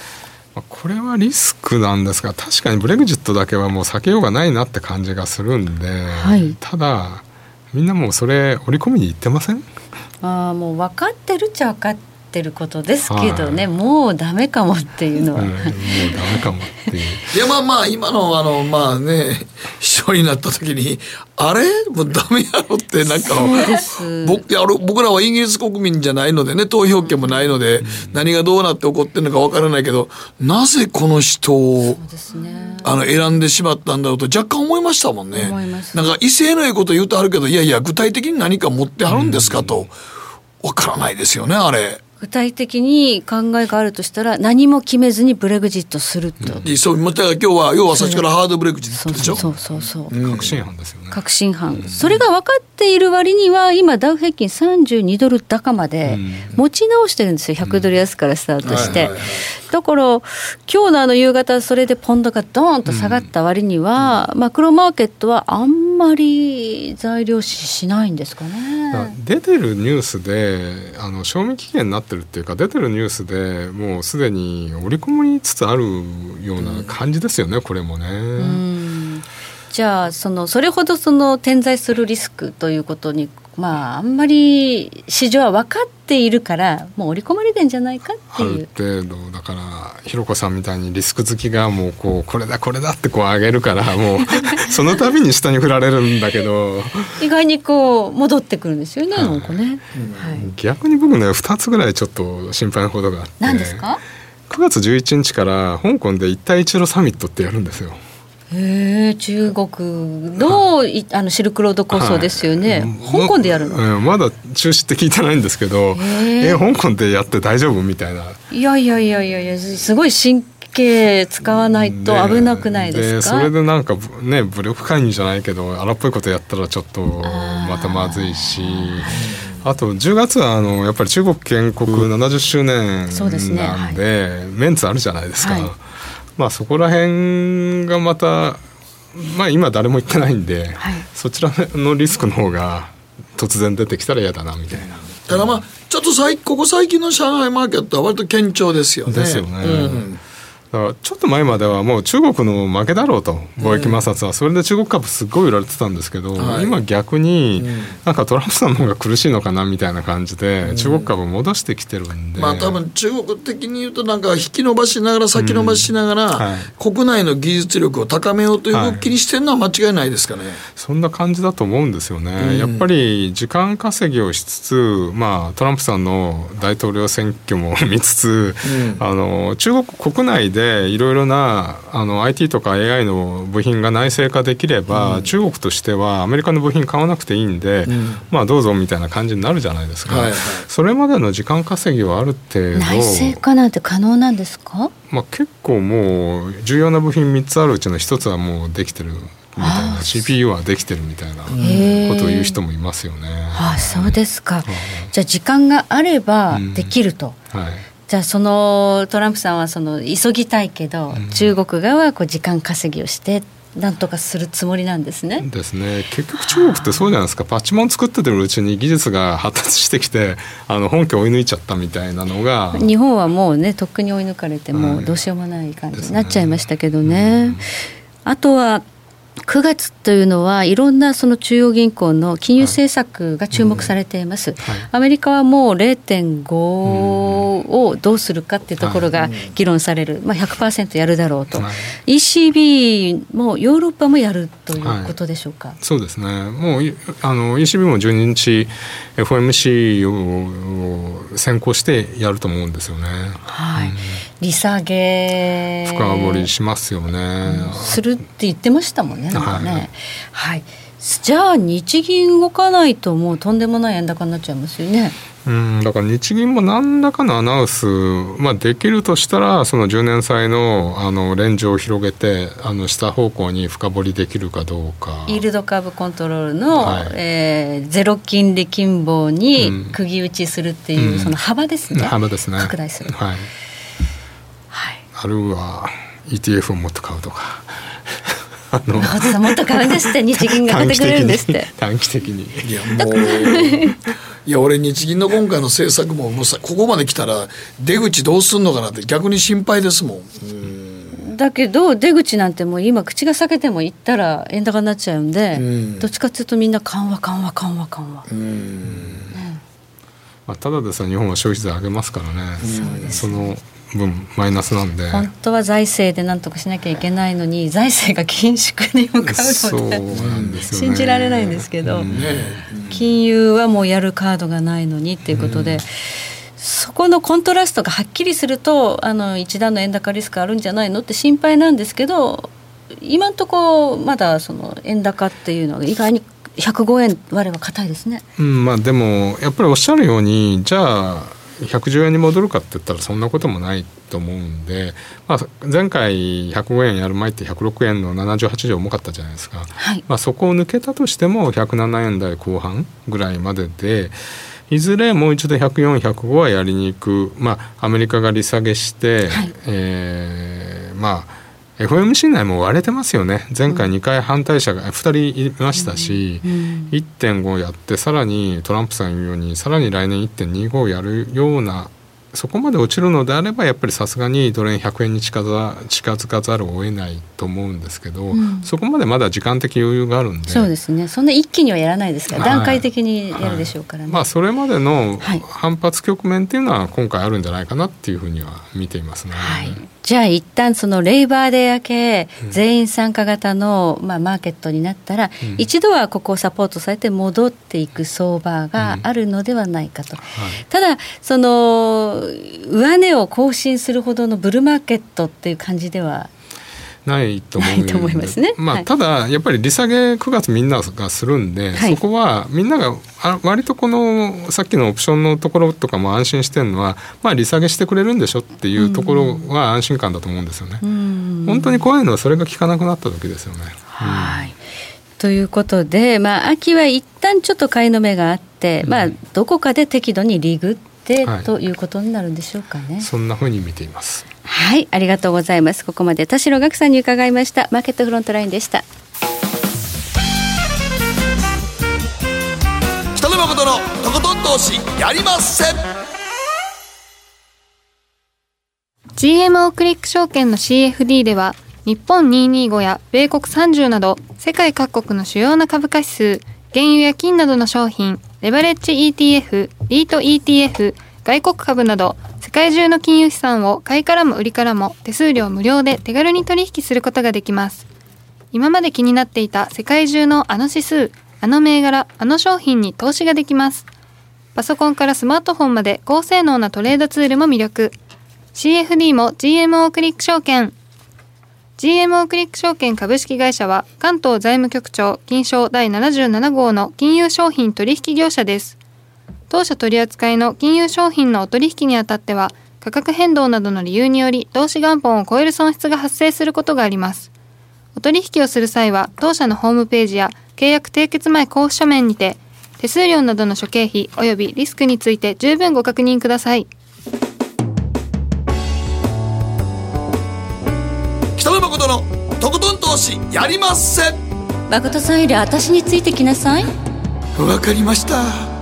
これはリスクなんですが確かにブレグジットだけはもう避けようがないなって感じがするんで、はい、ただみんなもうそれ織り込みに行ってません？あもう分かってるっちゃ分かってることですけどね、はい、もうダメかもっていうのは、うん、もうダメかもっていう。いやまあまあ今のあのまあね秘書になった時にあれ？もうダメやろってなんか僕や僕らはイギリス国民じゃないのでね投票権もないので、うん、何がどうなって起こってるのかわからないけどなぜこの人を、ね、あの選んでしまったんだろうと若干思いましたもんね。なんか威勢のいいこと言うとあるけどいやいや具体的に何か持ってはるんですかと。わからないですよねあれ。具体的に考えがあるとしたら何も決めずにブレグジットすると、うん、そう今日は要は最初からハードブレグジットでしょ？そうそうそうそう、確信犯ですよね。確信犯、うん、それが分かっている割には今ダウ平均32ドル高まで持ち直してるんですよ。100ドル安からスタートして、だから今日のあの夕方それでポンドがドーンと下がった割には、マクロマーケットはあんまり材料視しないんですかね。出てるニュースであの賞味期限になってるっていうか出てるニュースでもうすでに織り込みつつあるような感じですよね、これもね。じゃあそのそれほどその点在するリスクということにまああんまり市場は分かっているからもう織り込まれてんじゃないかっていう。ある程度だからひろこさんみたいにリスク好きがもうこうこれだこれだってこう上げるからもう その度に下に振られるんだけど。意外にこう戻ってくるんですよね、なんかね、はい、逆に僕ね2つぐらいちょっと心配なことがあって何ですか？9月11日から香港で一帯一路サミットってやるんですよへえ中国のいあのシルクロード構想ですよね、はい。香港でやるの、ままだ中止って聞いてないんですけどえ香港でやって大丈夫みたいな。いやいやいやいやいやすごい神経使わないと危なくないですか、それでなんかね武力介入じゃないけど荒っぽいことやったらちょっとまたまずいし。あと10月はあのやっぱり中国建国70周年なんで、ね。はい、メンツあるじゃないですか、はい、まあそこら辺がまたまあ今誰も言ってないんで、はい、そちらのリスクの方が突然出てきたら嫌だなみたいな。ただまあちょっと最ここ最近の上海マーケットは割と堅調ですよね。ですよね。うんだからちょっと前まではもう中国の負けだろうと貿易摩擦は。それで中国株すごい売られてたんですけど、はい、今逆になんかトランプさんの方が苦しいのかなみたいな感じで中国株戻してきてるんで、まあ多分中国的に言うとなんか引き伸ばしながら先延ばししながら、はい、国内の技術力を高めようという動きにしてるのは間違いないですかね、はい、そんな感じだと思うんですよね、やっぱり時間稼ぎをしつつ、まあ、トランプさんの大統領選挙も見つつ、うん、あの中国国内でいろいろなあの IT とか AI の部品が内製化できれば、うん、中国としてはアメリカの部品買わなくていいんで、うん、まあどうぞみたいな感じになるじゃないですか、はいはい、それまでの時間稼ぎはある程度内製化なんて可能なんですか、まあ、結構もう重要な部品3つあるうちの1つはもうできてるみたいな CPU はできてるみたいなことを言う人もいますよね。ああそうですか、じゃあ時間があればできると、うん、はいじゃあそのトランプさんはその急ぎたいけど、うん、中国側はこう時間稼ぎをしてなんとかするつもりなんですね。ですね。結局中国ってそうじゃないですか。パチモン作っててるうちに技術が発達してきて、あの本家追い抜いちゃったみたいなのが。日本はもうねとっくに追い抜かれてもうどうしようもない感じになっちゃいましたけどね。ねうん、あとは9月というのはいろんなその中央銀行の金融政策が注目されています、はい。うんはい、アメリカはもう0.5をどうするかっていうところが議論される、まあ、100%やるだろうと、はい、ECB もヨーロッパもやるということでしょうか、そうですね。もうあの ECB も12日 FOMC を先行してやると思うんですよね。はい、うん利下げ。深掘りしますよね、するって言ってましたもんねなんかね、はい、はい、じゃあ日銀動かないともうとんでもない円高になっちゃいますよね。うんだから日銀も何らかのアナウンス、まあ、できるとしたらその10年債のあのレンジを広げてあの下方向に深掘りできるかどうか。イールドカーブコントロールの、はい、えー、ゼロ金利金棒に釘打ちするっていう、うん、その幅ですね、幅ですね。拡大する。はいあるいは ETF をもっと買うとか。あのもっと買うんですって日銀が買ってくれるんですって。短期的に。いやもういや俺日銀の今回の政策ももうさここまで来たら出口どうすんのかなって逆に心配ですもん。だけど出口なんてもう今口が裂けてもいったら円高になっちゃうんで、うん、どっちかっていうとみんな緩和緩和緩和緩和。うんまあ、ただでさ日本は消費税上げますからね、その分マイナスなんで。本当は財政で何とかしなきゃいけないのに財政が緊縮に向かうので、ね、信じられないんですけど、うん、金融はもうやるカードがないのにっていうことで。うん。そこのコントラストがはっきりするとあの一段の円高リスクあるんじゃないのって心配なんですけど今のところまだその円高っていうのは意外に105円割れは硬いですね、うんまあ、でもやっぱりおっしゃるようにじゃあ110円に戻るかって言ったらそんなこともないと思うんで、まあ、前回105円やる前って106円の78条重かったじゃないですか、はい、まあ、そこを抜けたとしても107円台後半ぐらいまででいずれもう一度104、105はやりに行く、まあ、アメリカが利下げして、はい、えー、まあ FOMC 内も割れてますよね。前回2回反対者が2人いましたし、うん。うん、1.5やってさらにトランプさん言うようにさらに来年1.25やるようなそこまで落ちるのであればやっぱりさすがにドル円100円に近づかざるを得ないと思うんですけど、うん、そこまでまだ時間的余裕があるんで。そうですね。そんな一気にはやらないですから、はい、段階的にやるでしょうから。ね、はい、まあ、それまでの反発局面っていうのは今回あるんじゃないかなっていうふうには見ていますね。はいじゃあ一旦そのレイバーデー明け全員参加型の、まあ、マーケットになったら、うん、一度はここをサポートされて戻っていく相場があるのではないかと、うんはい、ただその上値を更新するほどのブルーマーケットっていう感じではないと思うと思いますね。まあ、ただやっぱり利下げ9月みんながするんで、はい、そこはみんながあ割とこのさっきのオプションのところとかも安心してるのは、まあ、利下げしてくれるんでしょっていうところは安心感だと思うんですよね。本当に怖いのはそれが効かなくなった時ですよね。はい、ということで、まあ、秋は一旦ちょっと買いの目があって、まあ、どこかで適度にリグって、はい、ということになるんでしょうかね。そんなふうに見ています。はい、ありがとうございます。ここまで田代岳さんに伺いました。マーケットフロントラインでした。北野誠のとことん投資やりません。GMO クリック証券の CFD では日本225や米国30など世界各国の主要な株価指数、原油や金などの商品、レバレッジ ETF、リート ETF、外国株など世界中の金融資産を買いからも売りからも手数料無料で手軽に取引することができます。今まで気になっていた世界中のあの指数、あの銘柄、あの商品に投資ができます。パソコンからスマートフォンまで高性能なトレードツールも魅力。CFD も GMO クリック証券。GMO クリック証券株式会社は関東財務局長金賞第77号の金融商品取引業者です。当社取扱いの金融商品のお取引にあたっては価格変動などの理由により投資元本を超える損失が発生することがあります。お取引をする際は当社のホームページや契約締結前交付書面にて手数料などの諸経費及びリスクについて十分ご確認ください。北野誠のとことん投資やりません誠さんより私についてきなさいわかりました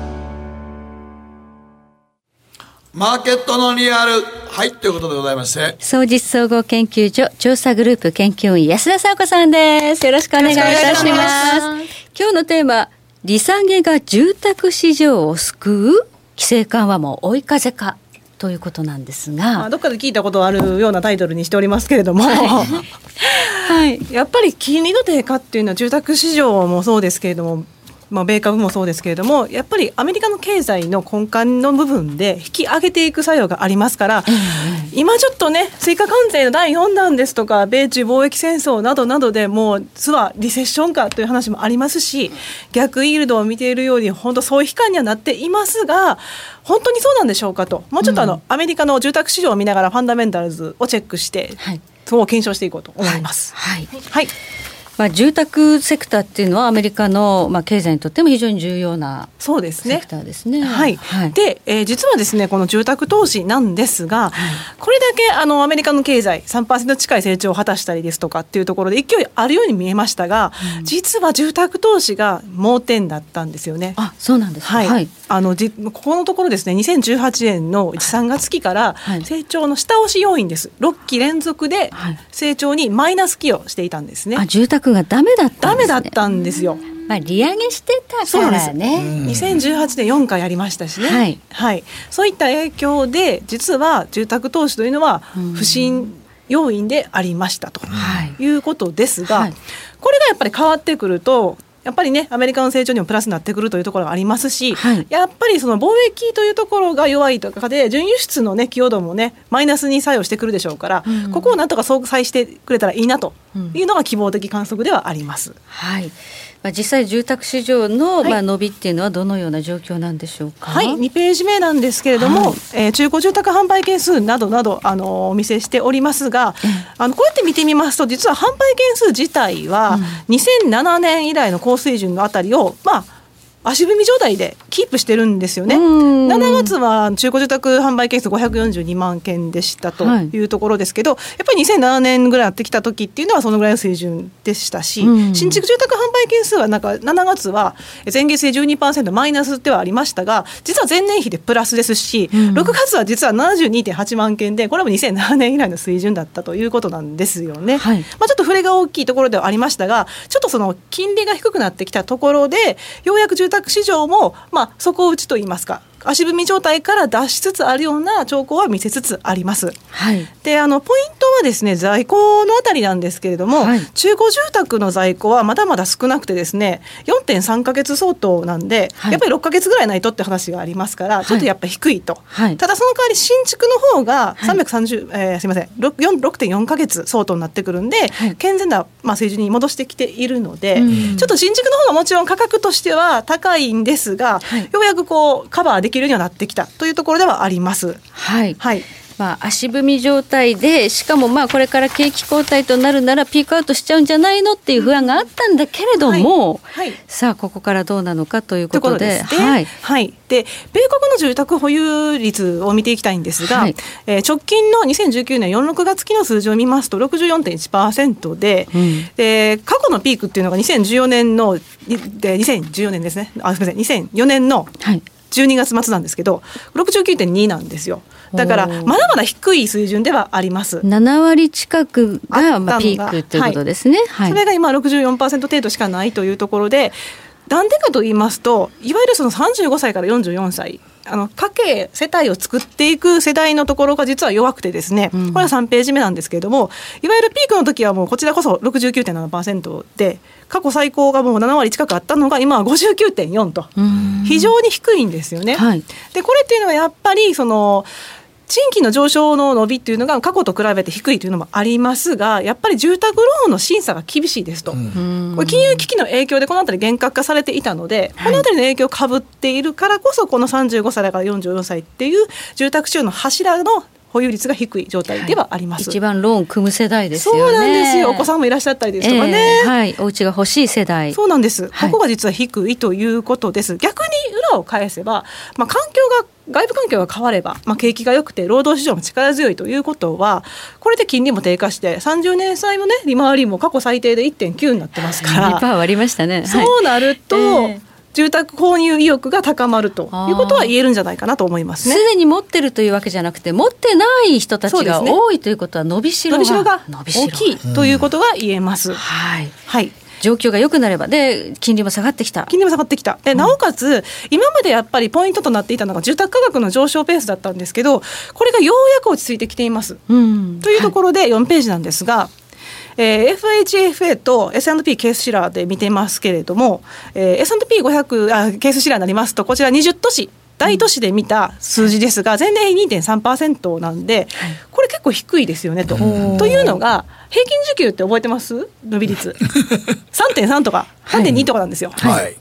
マーケットのリアル。はいということでございまして。総実総合研究所調査グループ研究員安田沙子さんです。よろしくお願いいたします。今日のテーマ利下げが住宅市場を救う規制緩和も追い風かということなんですが、まあ、どっかで聞いたことあるようなタイトルにしておりますけれども、はい、はい、やっぱり金利の低下っていうのは住宅市場もそうですけれどもまあ、米株もそうですけれどもやっぱりアメリカの経済の根幹の部分で引き上げていく作用がありますから、今ちょっとね追加関税の第4弾ですとか米中貿易戦争などなどでもう実はリセッションかという話もありますし逆イールドを見ているように本当そういう悲観にはなっていますが本当にそうなんでしょうかと。もうちょっとあの、うん、アメリカの住宅市場を見ながらファンダメンタルズをチェックして、はい、そう検証していこうと思います。はい、はい、はいまあ、住宅セクターっていうのはアメリカの、まあ、経済にとっても非常に重要なそうですね。セクターですね。はい、はい、で、えー、実はですねこの住宅投資なんですが、はい、これだけあのアメリカの経済3%近い成長を果たしたりですとかっていうところで勢いあるように見えましたが、うん、実は住宅投資が盲点だったんですよね。あそうなんですはい、はい、あのじここのところですね2018年の3月期から成長の下押し要因です。6期連続で成長にマイナス寄与していたんですね。あ住宅がダメだった、ね、ダメだったんですよ。まあ、利上げしてたからね。2018年4回やりましたしね、はい、はい、そういった影響で実は住宅投資というのは不振要因でありましたということですが、はい、これがやっぱり変わってくるとやっぱりねアメリカの成長にもプラスになってくるというところがありますし、はい、やっぱりその貿易というところが弱いとかで準輸出のね寄与度もねマイナスに作用してくるでしょうから、うん、ここをなんとか相殺してくれたらいいなというのが希望的観測ではあります。はいまあ、実際住宅市場の、まあ伸びっていうのはどのような状況なんでしょうか？はい、2ページ目なんですけれども、はい、えー、中古住宅販売件数などなどあのお見せしておりますが、あのこうやって見てみますと実は販売件数自体は2007年以来の高水準のあたりをまあ足踏み状態でキープしてるんですよね。7月は中古住宅販売件数542万件でしたとい。うところですけど、はい、やっぱり2007年ぐらいやってきた時っていうのはそのぐらいの水準でしたし、新築住宅販売件数はなんか7月は前月で12%マイナスではありましたが実は前年比でプラスですし、うん、6月は実は72.8万件でこれも2007年以来の水準だったということなんですよね。はい、まあ、ちょっと触れが大きいところではありましたがちょっとその金利が低くなってきたところでようやく住宅宅市場も、まあ、あ、そこを打ちと言いますか。足踏み状態から脱しつつあるような兆候は見せつつあります。はい、であのポイントはですね在庫のあたりなんですけれども、はい、中古住宅の在庫はまだまだ少なくてですね4.3か月相当なんで、はい、やっぱり6か月ぐらいないとって話がありますからちょっとやっぱり低いと、ただその代わり新築の方が330、はい、えー、すみません6.4か月相当になってくるんで、健全な、まあ、水準に戻してきているので、ちょっと新築の方がもちろん価格としては高いんですが、ようやくこうカバーできるようになってきたというところではあります。はい、はい。まあ、足踏み状態でしかもまあこれから景気後退となるならピークアウトしちゃうんじゃないのっていう不安があったんだけれども、はい。はい、さあここからどうなのかということで。とはい、はい、で米国の住宅保有率を見ていきたいんですが、はい、えー、直近の2019年4、6月期の数字を見ますと64.1%でうん、で過去のピークっていうのが2014年ので2014年ですね。あすみません。2004年の12月末なんですけど69.2なんですよ。だからまだまだ低い水準ではあります。7割近くがまあピークということですね、はい、それが今64%程度しかないというところでなんでかと言いますといわゆるその35歳から44歳あの家計世帯を作っていく世代のところが実は弱くてですね、これは3ページ目なんですけれどもいわゆるピークの時はもうこちらこそ69.7%で過去最高がもう7割近くあったのが今は59.4と。非常に低いんですよね。はい、でこれっていうのはやっぱりその賃金の上昇の伸びっていうのが過去と比べて低いというのもありますがやっぱり住宅ローンの審査が厳しいですと、うん、これ金融危機の影響でこの辺り厳格化されていたので、この辺りの影響をかぶっているからこそこの35歳から44歳っていう住宅収入の柱の保有率が低い状態ではあります、はい、一番ローン組む世代ですよね。そうなんですよ。お子さんもいらっしゃったりですとかね、えー、はい。お家が欲しい世代。そうなんです、ここが実は低いということです。逆に裏を返せばまあ環境が外部環境が変われば、まあ、景気が良くて労働市場も力強いということはこれで金利も低下して30年債のね利回りも過去最低で1.9になってますから。割りましたね。そうなると、住宅購入意欲が高まるということは言えるんじゃないかなと思いますね。すでに持ってるというわけじゃなくて持ってない人たちが多いということは伸びしろが大きいということが言えます。はい、はい。状況が良くなればで金利も下がってきた。金利も下がってきた。で、なおかつ今までやっぱりポイントとなっていたのが住宅価格の上昇ペースだったんですけどこれがようやく落ち着いてきています、うん、というところで4ページなんですが、えー、FHFA と S&P ケースシラーで見てますけれども、えー、S&P500 あケースシラーになりますとこちら20都市大都市で見た数字ですが、前年比2.3%なんで、これ結構低いですよねと。というのが、平均時給って覚えてます？伸び率。3.3とか3.2とかなんですよ。はい、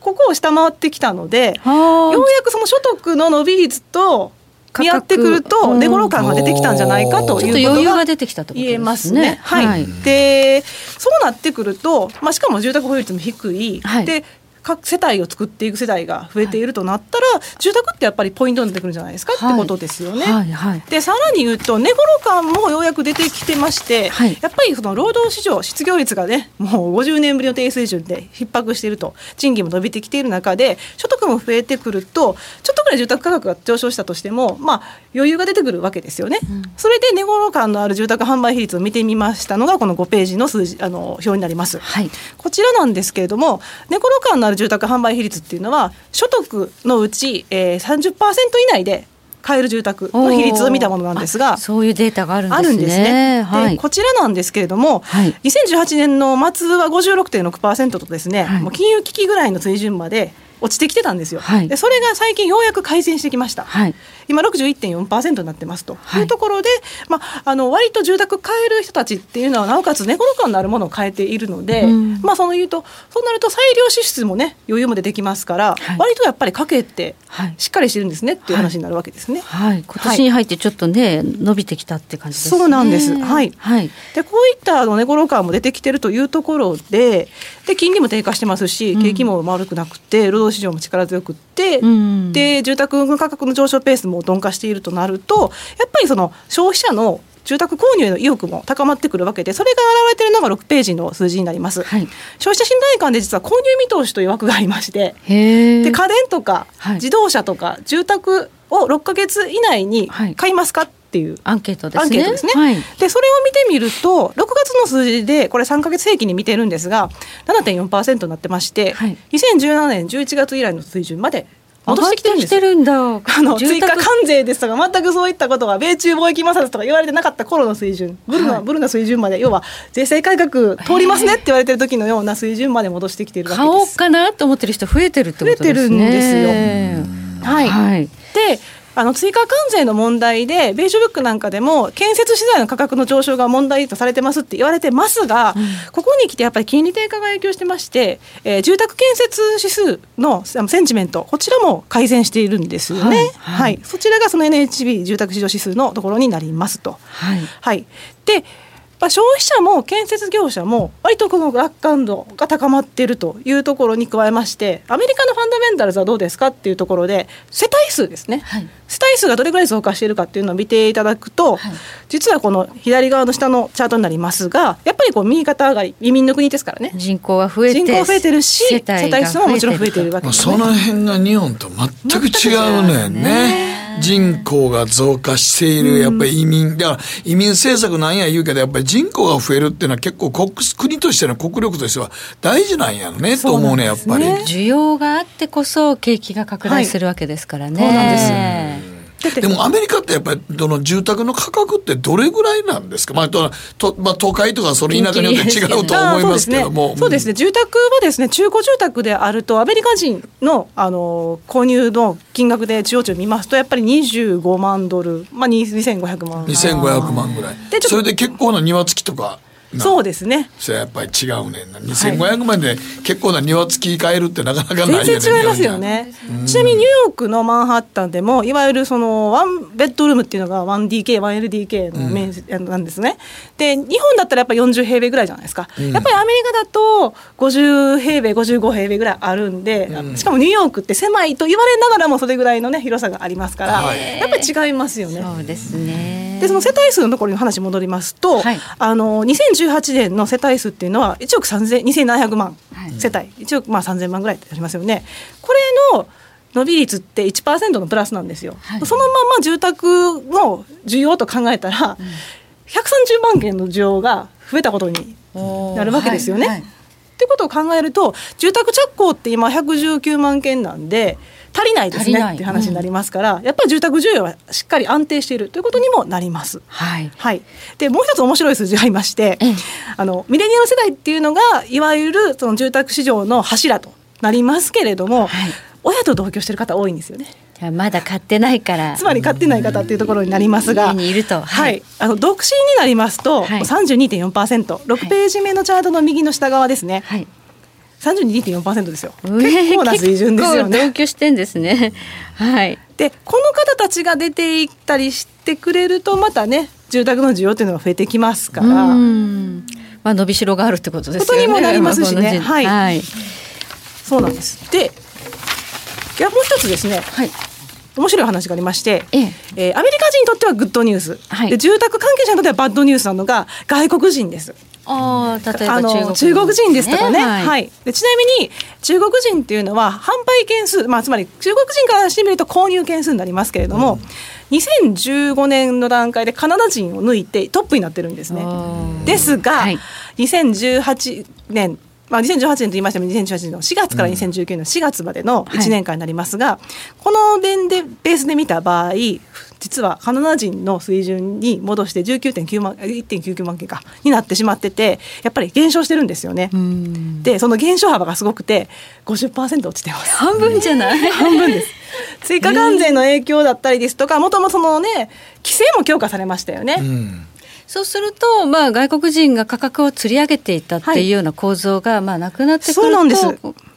ここを下回ってきたので、ようやくその所得の伸び率と見合ってくると値頃感が出てきたんじゃないかということが言えますね。はい、でそうなってくると、まあ、しかも住宅保有率も低い、はい、で各世帯を作っていく世代が増えているとなったら、はい、住宅ってやっぱりポイントになってくるんじゃないですか、はい、ってことですよね。はいはい、でさらに言うと値頃感もようやく出てきてまして、はい、やっぱりその労働市場失業率がねもう50年ぶりの低水準で逼迫していると賃金も伸びてきている中で所得も増えてくるとちょっとぐらい住宅価格が上昇したとしてもまあ余裕が出てくるわけですよね。うん、それで値頃感のある住宅販売比率を見てみましたのがこの5ページの数字あの表になります。はい、こちらなんですけれども値頃感のある住宅販売比率っていうのは所得のうち、えー、30%以内で買える住宅の比率を見たものなんですがそういうデータがあるんですね。ですね。はい、こちらなんですけれども、はい、2018年の末は56.6%とですね、はい、もう金融危機ぐらいの水準まで落ちてきてたんですよ、はい、でそれが最近ようやく改善してきました、はい、今61.4%になってますと。い。うところで、まあ、あの割と住宅買える人たちっていうのはなおかつ寝頃感のあるものを買えているので、うん、まあその言うとそうなると裁量支出もね余裕も出てきますから、はい、割とやっぱり家計ってしっかりしてるんですねっていう話になるわけですね。はい、今年に入ってちょっとね、伸びてきたって感じですね。そうなんです。はい。はい、でこういった寝頃感も出てきてるというところでで金利も低下してますし景気も悪くなくて労働市場も力強くって、うん、で住宅の価格の上昇ペースも鈍化しているとなるとやっぱりその消費者の住宅購入の意欲も高まってくるわけでそれが現れているのが6ページの数字になります、はい、消費者信頼感で実は購入見通しという枠がありましてで家電とか自動車とか住宅を6か月以内に買いますか、っていうアンケートですね。ですね。はい、でそれを見てみると6月の数字でこれ3か月平均に見てるんですが7.4%になってまして、はい、2017年11月以来の水準まで戻してきてるんでするんだ。あの追加関税ですとか全くそういったことが米中貿易摩擦とか言われてなかった頃の水準ブルな、はい、ブルな水準まで要は税制改革通りますねって言われてる時のような水準まで戻してきてるわけです。買おうかなと思ってる人増えてるってことですね。増えてるんですよ。はい。はい、であの追加関税の問題でベージュブックなんかでも建設資材の価格の上昇が問題とされてますって言われてますが、うん、ここに来てやっぱり金利低下が影響してまして、えー、住宅建設指数のセンチメントこちらも改善しているんですよね。はい、はい。はい、そちらがその NHB 住宅市場指数のところになりますと。はい、はい、でまあ、消費者も建設業者も割とこの楽観度が高まっているというところに加えましてアメリカのファンダメンタルズはどうですかっていうところで世帯数ですね、はい、世帯数がどれぐらい増加しているかっていうのを見ていただくと、はい、実はこの左側の下のチャートになりますがやっぱりこう右肩上がり移民の国ですからね。人口は増えて人口増えてるし世帯数ももちろん増えてるわけです、ね、その辺が日本と全く違うね。んね。人口が増加している、やっぱり移民、だから移民政策なんや言うけど、やっぱり人口が増えるっていうのは結構国国としての国力としては大事なんやろね、と思うね、やっぱり。需要があってこそ景気が拡大するわけですからね。はい、そうなんです。でもアメリカってやっぱりどの住宅の価格ってどれぐらいなんですか、まあとまあ、都会とかその田舎によって違うと思いますけども。そうですね、住宅はですね中古住宅であるとアメリカ人のあの購入の金額で中央値を見ますとやっぱり25万ドル、まあ、2500万。2500万ぐらい。それで結構な庭付きとかそうですね。それやっぱり違うねんな。2500万で結構な庭付き買えるってなかなかないよね全然違いますよね、ちなみにニューヨークのマンハッタンでもいわゆるそのワンベッドルームっていうのが 1DK1LDK の面積なんですね、で日本だったらやっぱ40平米ぐらいじゃないですか、うん、やっぱりアメリカだと50平米55平米ぐらいあるんで、うん、しかもニューヨークって狭いと言われながらもそれぐらいのね広さがありますから、はい、やっぱり違いますよね。そうですねでその世帯数のところに話戻りますと、はい、あの2018年の世帯数っていうのは1億3000 2700万世帯、はい、1億まあ3000万ぐらいありますよね。これの伸び率って1%のプラスなんですよ。はい、そのまま住宅の需要と考えたら、うん、130万件の需要が増えたことになるわけですよね。はいはい、ってことを考えると住宅着工って今119万件なんで足りないですねってい。う話になりますから、うん、やっぱり住宅需要はしっかり安定しているということにもなります。はい、はい、でもう一つ面白い数字がありまして、あのミレニアム世代っていうのがいわゆるその住宅市場の柱となりますけれども、はい、親と同居してる方多いんですよね。まだ買ってないから。つまり買ってない方っていうところになりますが、はい、はい、あの独身になりますと、はい、32.4%、6ページ目のチャートの右の下側ですね、はい、32.4%ですよ。結構な水準ですよね。同居してんですね。はい。でこの方たちが出ていったりしてくれるとまたね住宅の需要っていうのが増えてきますから。まあ伸びしろがあるってことですよね。ことにもなりますしね。はい、はい。そうなんです。で、いやもう一つですね。はい。面白い話がありまして、えええー、アメリカ人にとってはグッドニュース、はい、で住宅関係者にとってはバッドニュースなのが外国人です。あ例えば中国人ですとかね、はい、はい、でちなみに中国人っていうのは販売件数、まあ、つまり中国人からしてみると購入件数になりますけれども、うん、2015年の段階でカナダ人を抜いてトップになってるんですね。ですが、はい、2018年まあ、2018年と言いましても2018年の4月から2019年の4月までの1年間になりますが、うんはい、この点でベースで見た場合実はカナダ人の水準に戻して19.9万1.99万件かになってしまっててやっぱり減少してるんですよね。でその減少幅がすごくて50%落ちてます。半分じゃない？半分です。追加関税の影響だったりですとかもともとそのね規制も強化されましたよね。うんそうすると、まあ、外国人が価格を釣り上げていたっていうような構造が、まあ、なくなってくると、そうなんです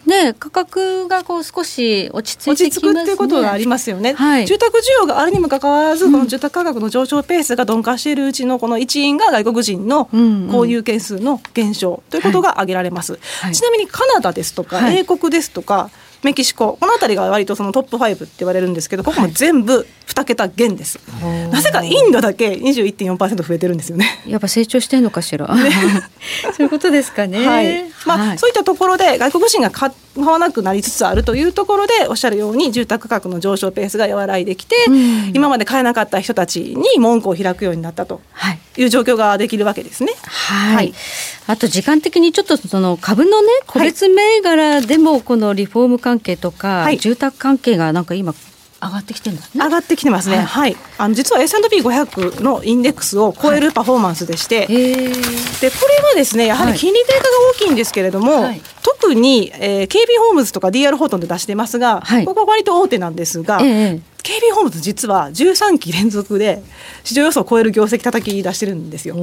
ね、価格がこう少し落ち着いてきます、ね、落ち着くっていうことがありますよね、はい、住宅需要があるにもかかわらず、この住宅価格の上昇ペースが鈍化しているうちのこの一因が外国人の購入件数の減少ということが挙げられます、はい、ちなみにカナダですとか、英国ですとかメキシコ。この辺りが割とそのトップ5って言われるんですけどここも全部2桁減です、はい、なぜかインドだけ21.4%増えてるんですよね。やっぱ成長してんのかしら、ね、そういうことですかね、はい。まあ、はい、そういったところで外国人が買わなくなりつつあるというところでおっしゃるように住宅価格の上昇ペースが和らいできて、うん、今まで買えなかった人たちに門戸を開くようになったと。はいいう状況ができるわけですね。はい、はいあと時間的にちょっとその株のね個別銘柄でもこのリフォーム関係とか、住宅関係がなんか今上がってきてるんですね。上がってきてますね。はい。はい、あの実は S&P500 のインデックスを超えるパフォーマンスでして、はい、でこれはですねやはり金利低下が大きいんですけれども、はい、特に、えー、KB ホームズとか DR ホートンで出してますが、ここは割と大手なんですが、えー KB ホームズ実は13期連続で市場予想を超える業績叩き出してるんですよ。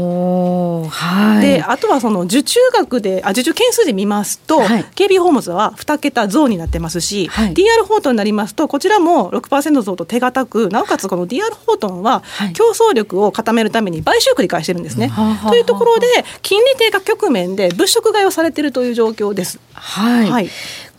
はい、であとはその受注額であ受注件数で見ますと、はい、KB ホームズは2桁増になってますし、はい、DR ホートンになりますとこちらも6%増と手堅くなおかつこの DR ホートンは競争力を固めるために買収繰り返してるんですね。はい、というところで金利低下局面で物色買いをされているという状況です。はい、はい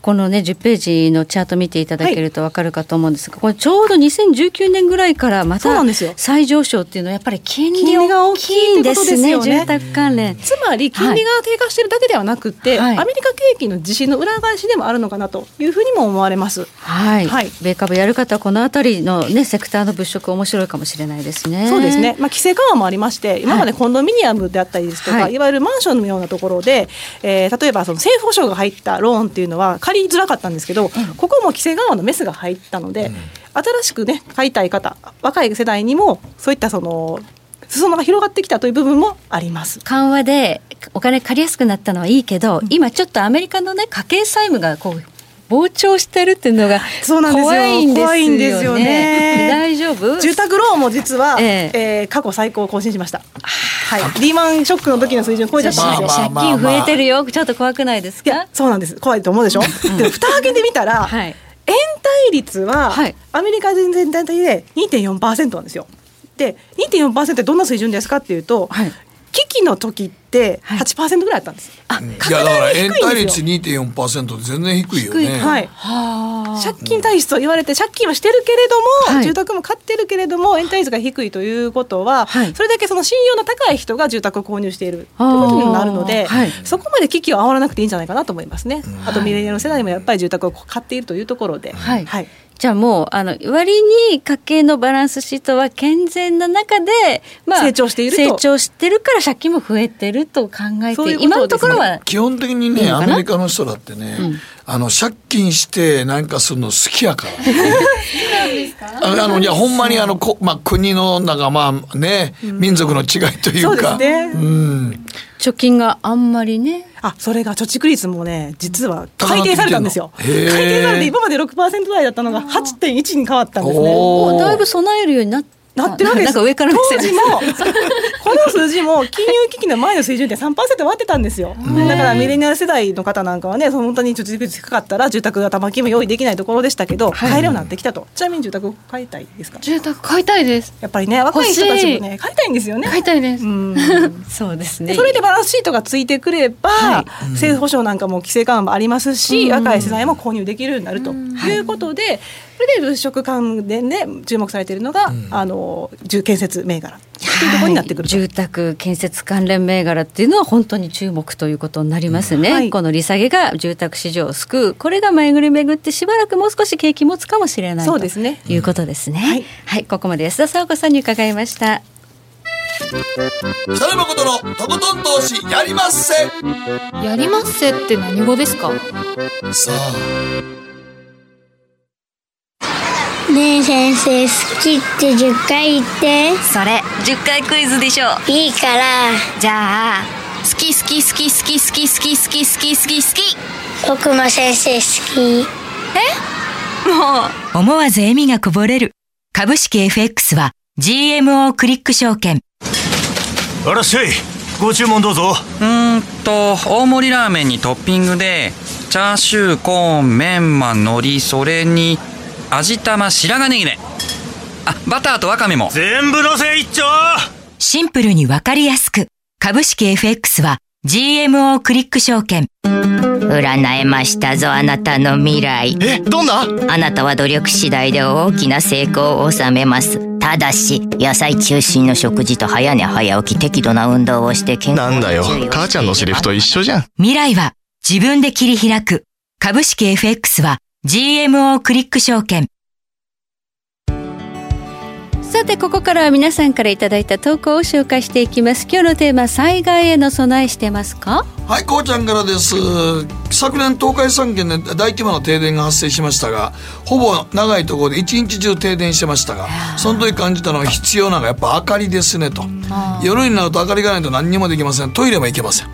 このね10ページのチャート見ていただけると分かるかと思うんですが、はい、これちょうど2019年ぐらいからまた再上昇っていうのはやっぱり金利が大きいんですね、ね、住宅関連。つまり金利が低下してるだけではなくて、はい、アメリカ景気の自信の裏返しでもあるのかなというふうにも思われます。はい、はい、米株やる方はこの辺りのねセクターの物色面白いかもしれないですね。そうですね。まあ規制緩和もありまして、今までコンドミニアムであったりですとか、はい、いわゆるマンションのようなところで、えー、例えばその政府保証が入ったローンっていうのは借りづらかったんですけどここも規制緩和のメスが入ったので、新しくね買いたい方若い世代にもそういったその裾野が広がってきたという部分もあります。緩和でお金借りやすくなったのはいいけど、うん、今ちょっとアメリカのね家計債務がこう膨張してるっていうのが 怖いんですよね。怖いんですよね。大丈夫？住宅ローンも実は、えー、えー、過去最高を更新しました。はい。リーマンショックの時の水準超えちゃったんですよ。借金増えてるよ。ちょっと怖くないですか？そうなんです。怖いと思うでしょ？うん、で蓋開けてみたら、はい、延滞率は、はい、アメリカ全体で2.4%なんですよ。で2.4%ってどんな水準ですかっていうと、はい、危機の時って8%ぐらいあったんです。あ、いやだから延滞率2.4%で全然低いよね。はい。借金体質と言われて借金はしてるけれども、はい、住宅も買ってるけれども延滞率が低いということは、はい、それだけその信用の高い人が住宅を購入しているということになるので、はい、そこまで危機を煽らなくていいんじゃないかなと思いますね。あとミレニアル世代もやっぱり住宅を買っているというところで、はい。じゃあもうあの割に家計のバランスシートは健全な中で、まあ、成長している成長してるから借金も増えてると考えて、ね、今のところは基本的にねアメリカの人だってね、うん、あの借金して何かするの好きやから、ね、あのいやほんまにあのこ、まあ、国のなんかまあね、うん、民族の違いというか、ね、うん、貯金があんまりね。あそれが貯蓄率もね実は改定されたんですよ。改定されて今まで6%台だったのが8.1に変わったんですね。だいぶ備えるようになってなってるわけです。上から当時もこの数字も金融危機の前の水準って3%割ってたんですよ。だからミレニアル世代の方なんかはね本当に貯蓄率低かったら住宅が玉金も用意できないところでしたけど、買えるようになってきたと。ちなみに住宅買いたいですか？住宅買いたいです。やっぱりね若い人たちもね買いたいんですよね。買いたいです。そうですね。それでバランスシートがついてくれば、はい、政府保証なんかも規制緩和もありますし、若い世代も購入できるようになるということで。それで物色関連で注目されているのが、うん、あの住建設銘柄というところになってくる、はい、住宅建設関連銘柄っていうのは本当に注目ということになりますね、うん。はい、この利下げが住宅市場を救う。これが巡り巡ってしばらくもう少し景気持つかもしれないそうですね。ということですね、はい、はい、ここまで安田沙子さんに伺いました。北野誠のとことん投資やりまっせ。やりまっせって何語ですか？さあねえ先生好きって10回言って。それ10回クイズでしょいいから。じゃあ好き好き好き好き好き好き好き好き好き好き。僕も先生好き。え？もう。思わず笑みがこぼれる。株式 FX は GMO クリック証券。あらっしゃい。ご注文どうぞ。うんと大盛りラーメンにトッピングでチャーシューコーンメンマ海苔それに味玉白髪ネギね。あバターとわかめも。全部のせ一丁。シンプルにわかりやすく。株式 FX は GMO クリック証券。占えましたぞあなたの未来。えどんな？あなたは努力次第で大きな成功を収めます。ただし野菜中心の食事と早寝早起き適度な運動をして健康なんだよ。母ちゃんのセリフと一緒じゃん。未来は自分で切り開く。株式 FX は GMO クリック証券。さてここからは皆さんからいただいた投稿を紹介していきます。今日のテーマ災害への備えしてますか？はいこうちゃんからです。昨年東海3県で大規模な停電が発生しましたがほぼ長いところで一日中停電してましたがその時感じたのは必要なのがやっぱ明かりですねと。夜になると明かりがないと何にもできません。トイレも行けません。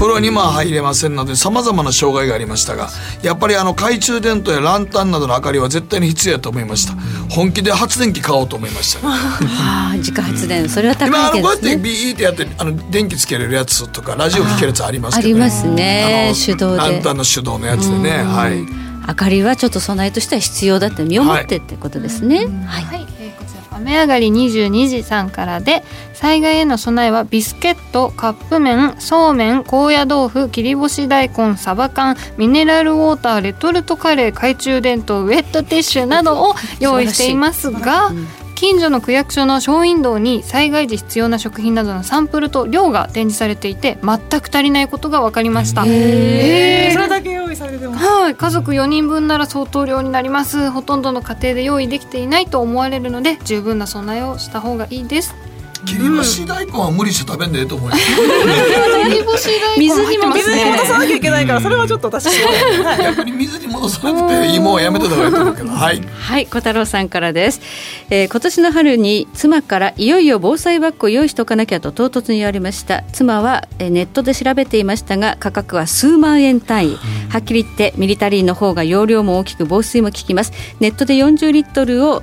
風呂にも入れませんのでさまざまな障害がありましたがやっぱりあの懐中電灯やランタンなどの明かりは絶対に必要だと思いました。本気で発電機買おうと思いました、ね、は あ自家発電。それは高い今あのですねこうやってビーってやってあの電気つけれるやつとかラジオ聞けるやつありますけど、ありますね。手動で。ランタンの手動のやつでね。はい。明かりはちょっと備えとしては必要だって身をもってってことですね、はい。はい、えーこちら雨上がり22時さんからで災害への備えはビスケットカップ麺そうめん高野豆腐切り干し大根サバ缶ミネラルウォーターレトルトカレー懐中電灯ウェットティッシュなどを用意していますが近所の区役所のショーウィンドウに災害時必要な食品などのサンプルと量が展示されていて全く足りないことが分かりました。へー。それだけ用意されてます。はい、家族4人分なら相当量になります。ほとんどの家庭で用意できていないと思われるので十分な備えをした方がいいです切り干し大根は無理して食べんでええと思うよ。切り干し大根水に戻さなきゃいけないからそれはちょっと私は逆に水に戻さなくていいもうやめてた方がいいと思うけど。はい。はい、小太郎さんからです、えー今年の春に妻からいよいよ防災バッグを用意しておかなきゃと唐突に言われました。妻は、えーネットで調べていましたが価格は数万円単位。はっきり言ってミリタリーの方が容量も大きく防水も効きます。ネットで40リットルを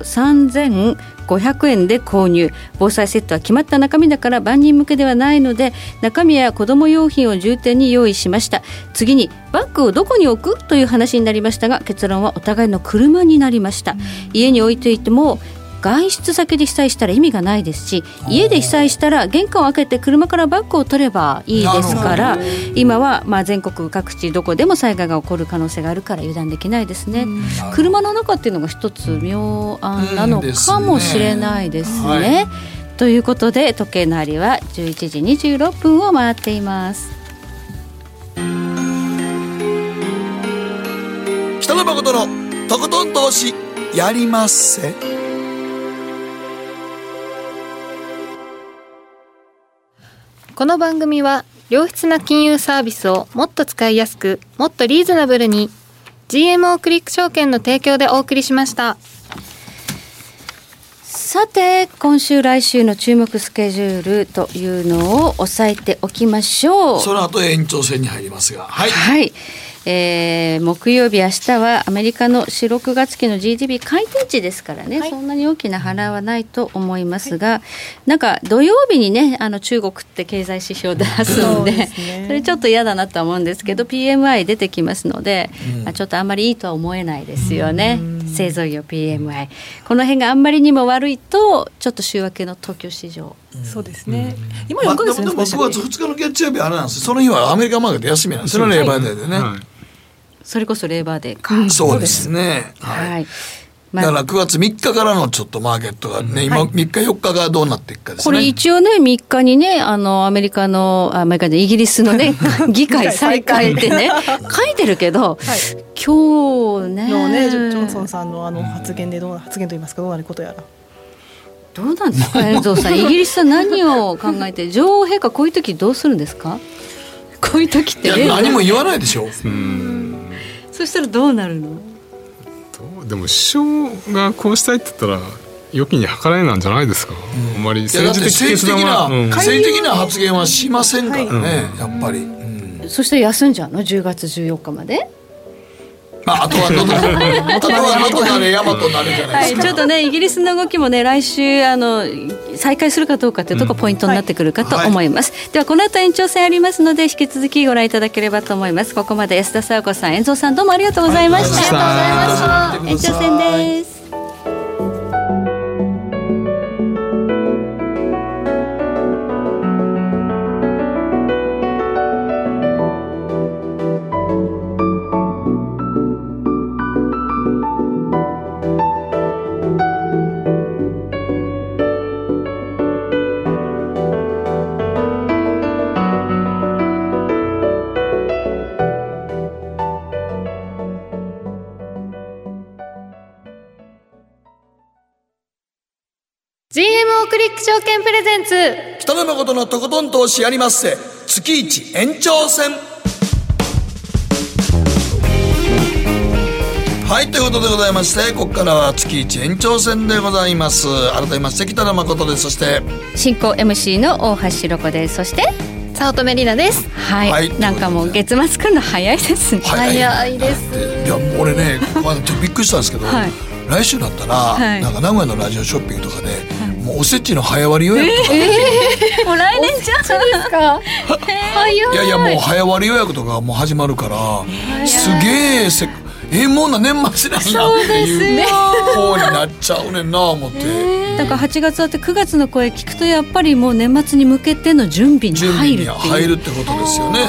3500円で購入防災セットは決まった中身だから万人向けではないので中身や子供用品を重点に用意しました。次にバッグをどこに置く？という話になりましたが結論はお互いの車になりました、家に置いていても外出先で被災したら意味がないですし家で被災したら玄関を開けて車からバッグを取ればいいですから今はまあ全国各地どこでも災害が起こる可能性があるから油断できないですね、車の中っていうのが一つ妙案なのかもしれないですね。うんですね。ということで時計の針は11時26分を回っています。北野誠のとことん投資やりまっせこの番組は良質な金融サービスをもっと使いやすくもっとリーズナブルに GMO クリック証券の提供でお送りしました。さて今週来週の注目スケジュールというのを押さえておきましょう。その後延長戦に入りますが。はい、はいえー木曜日明日はアメリカの4、6月期の GDP 改定値ですからね、そんなに大きな波乱はないと思いますが、なんか土曜日にねあの中国って経済指標出すんでそれちょっと嫌だなとは思うんですけど PMI 出てきますので、まあちょっとあんまりいいとは思えないですよね、製造業 PMI この辺があんまりにも悪いとちょっと週明けの東京市場。そうですね。今4まあ、ヶ月でもでも5月2日の月曜日あれなんですよ。その日はアメリカマーケット休みなんですよ。ねバーデーでね、それこそレーバーデーか、そうですね。はい、はい。だから9月3日からのちょっとマーケットがね、今3日4日がどうなっていくかですね。これ一応ね3日にねあのアメリカのあアメリカでイギリスのね 議会再開ってね 書いてるけど、今日ね。のねジョンソンさんのあの発言でどうな発言と言いますかどうなることやら。どうなんですか 遠藤さん。イギリスは何を考えて女王陛下こういう時どうするんですか？こういう時って。いや例何も言わないでしょそしたらどうなるの？でも首相がこうしたいって言ったら良きに計らいなんじゃないですか、あん。まり政治的って政治的な、うん。政治的な発言はしませんからね、やっぱり、そして休んじゃうの？10月14日までまあ、あとはどどあとはどとなれ山となれじゃないはい、ですか、ちょっとねイギリスの動きもね来週あの再開するかどうかというところポイントになってくるかと思います、ではこの後延長戦ありますので引き続きご覧いただければと思います。ここまで安田佐和子さん遠藤さんどうもありがとうございました、ありがとうございました。延長戦です証券プレゼンツ。北野誠のとことん投資やりまっせ。月一延長戦。はいということでございましてここからは月一延長戦でございます。改めまして北野誠です。そして進行 MC の大橋ろ子です。そして早乙女里奈です。はい、はい、なんかもう月末来るの早いですね。早い。です。いや俺ねびっくりしたんですけど、はい、来週だったら、はい、なんか名古屋のラジオショッピングとかで、もうおせちの早割り予約とか、えー、もう来年じゃですか。早い。いやいやもう早割り予約とかもう始まるからすげえせっえもうな年末なんやっていう方になっちゃうねんな思って。だから8月あって9月の声聞くとやっぱりもう年末に向けての準備に入るっていう。入るってことですよね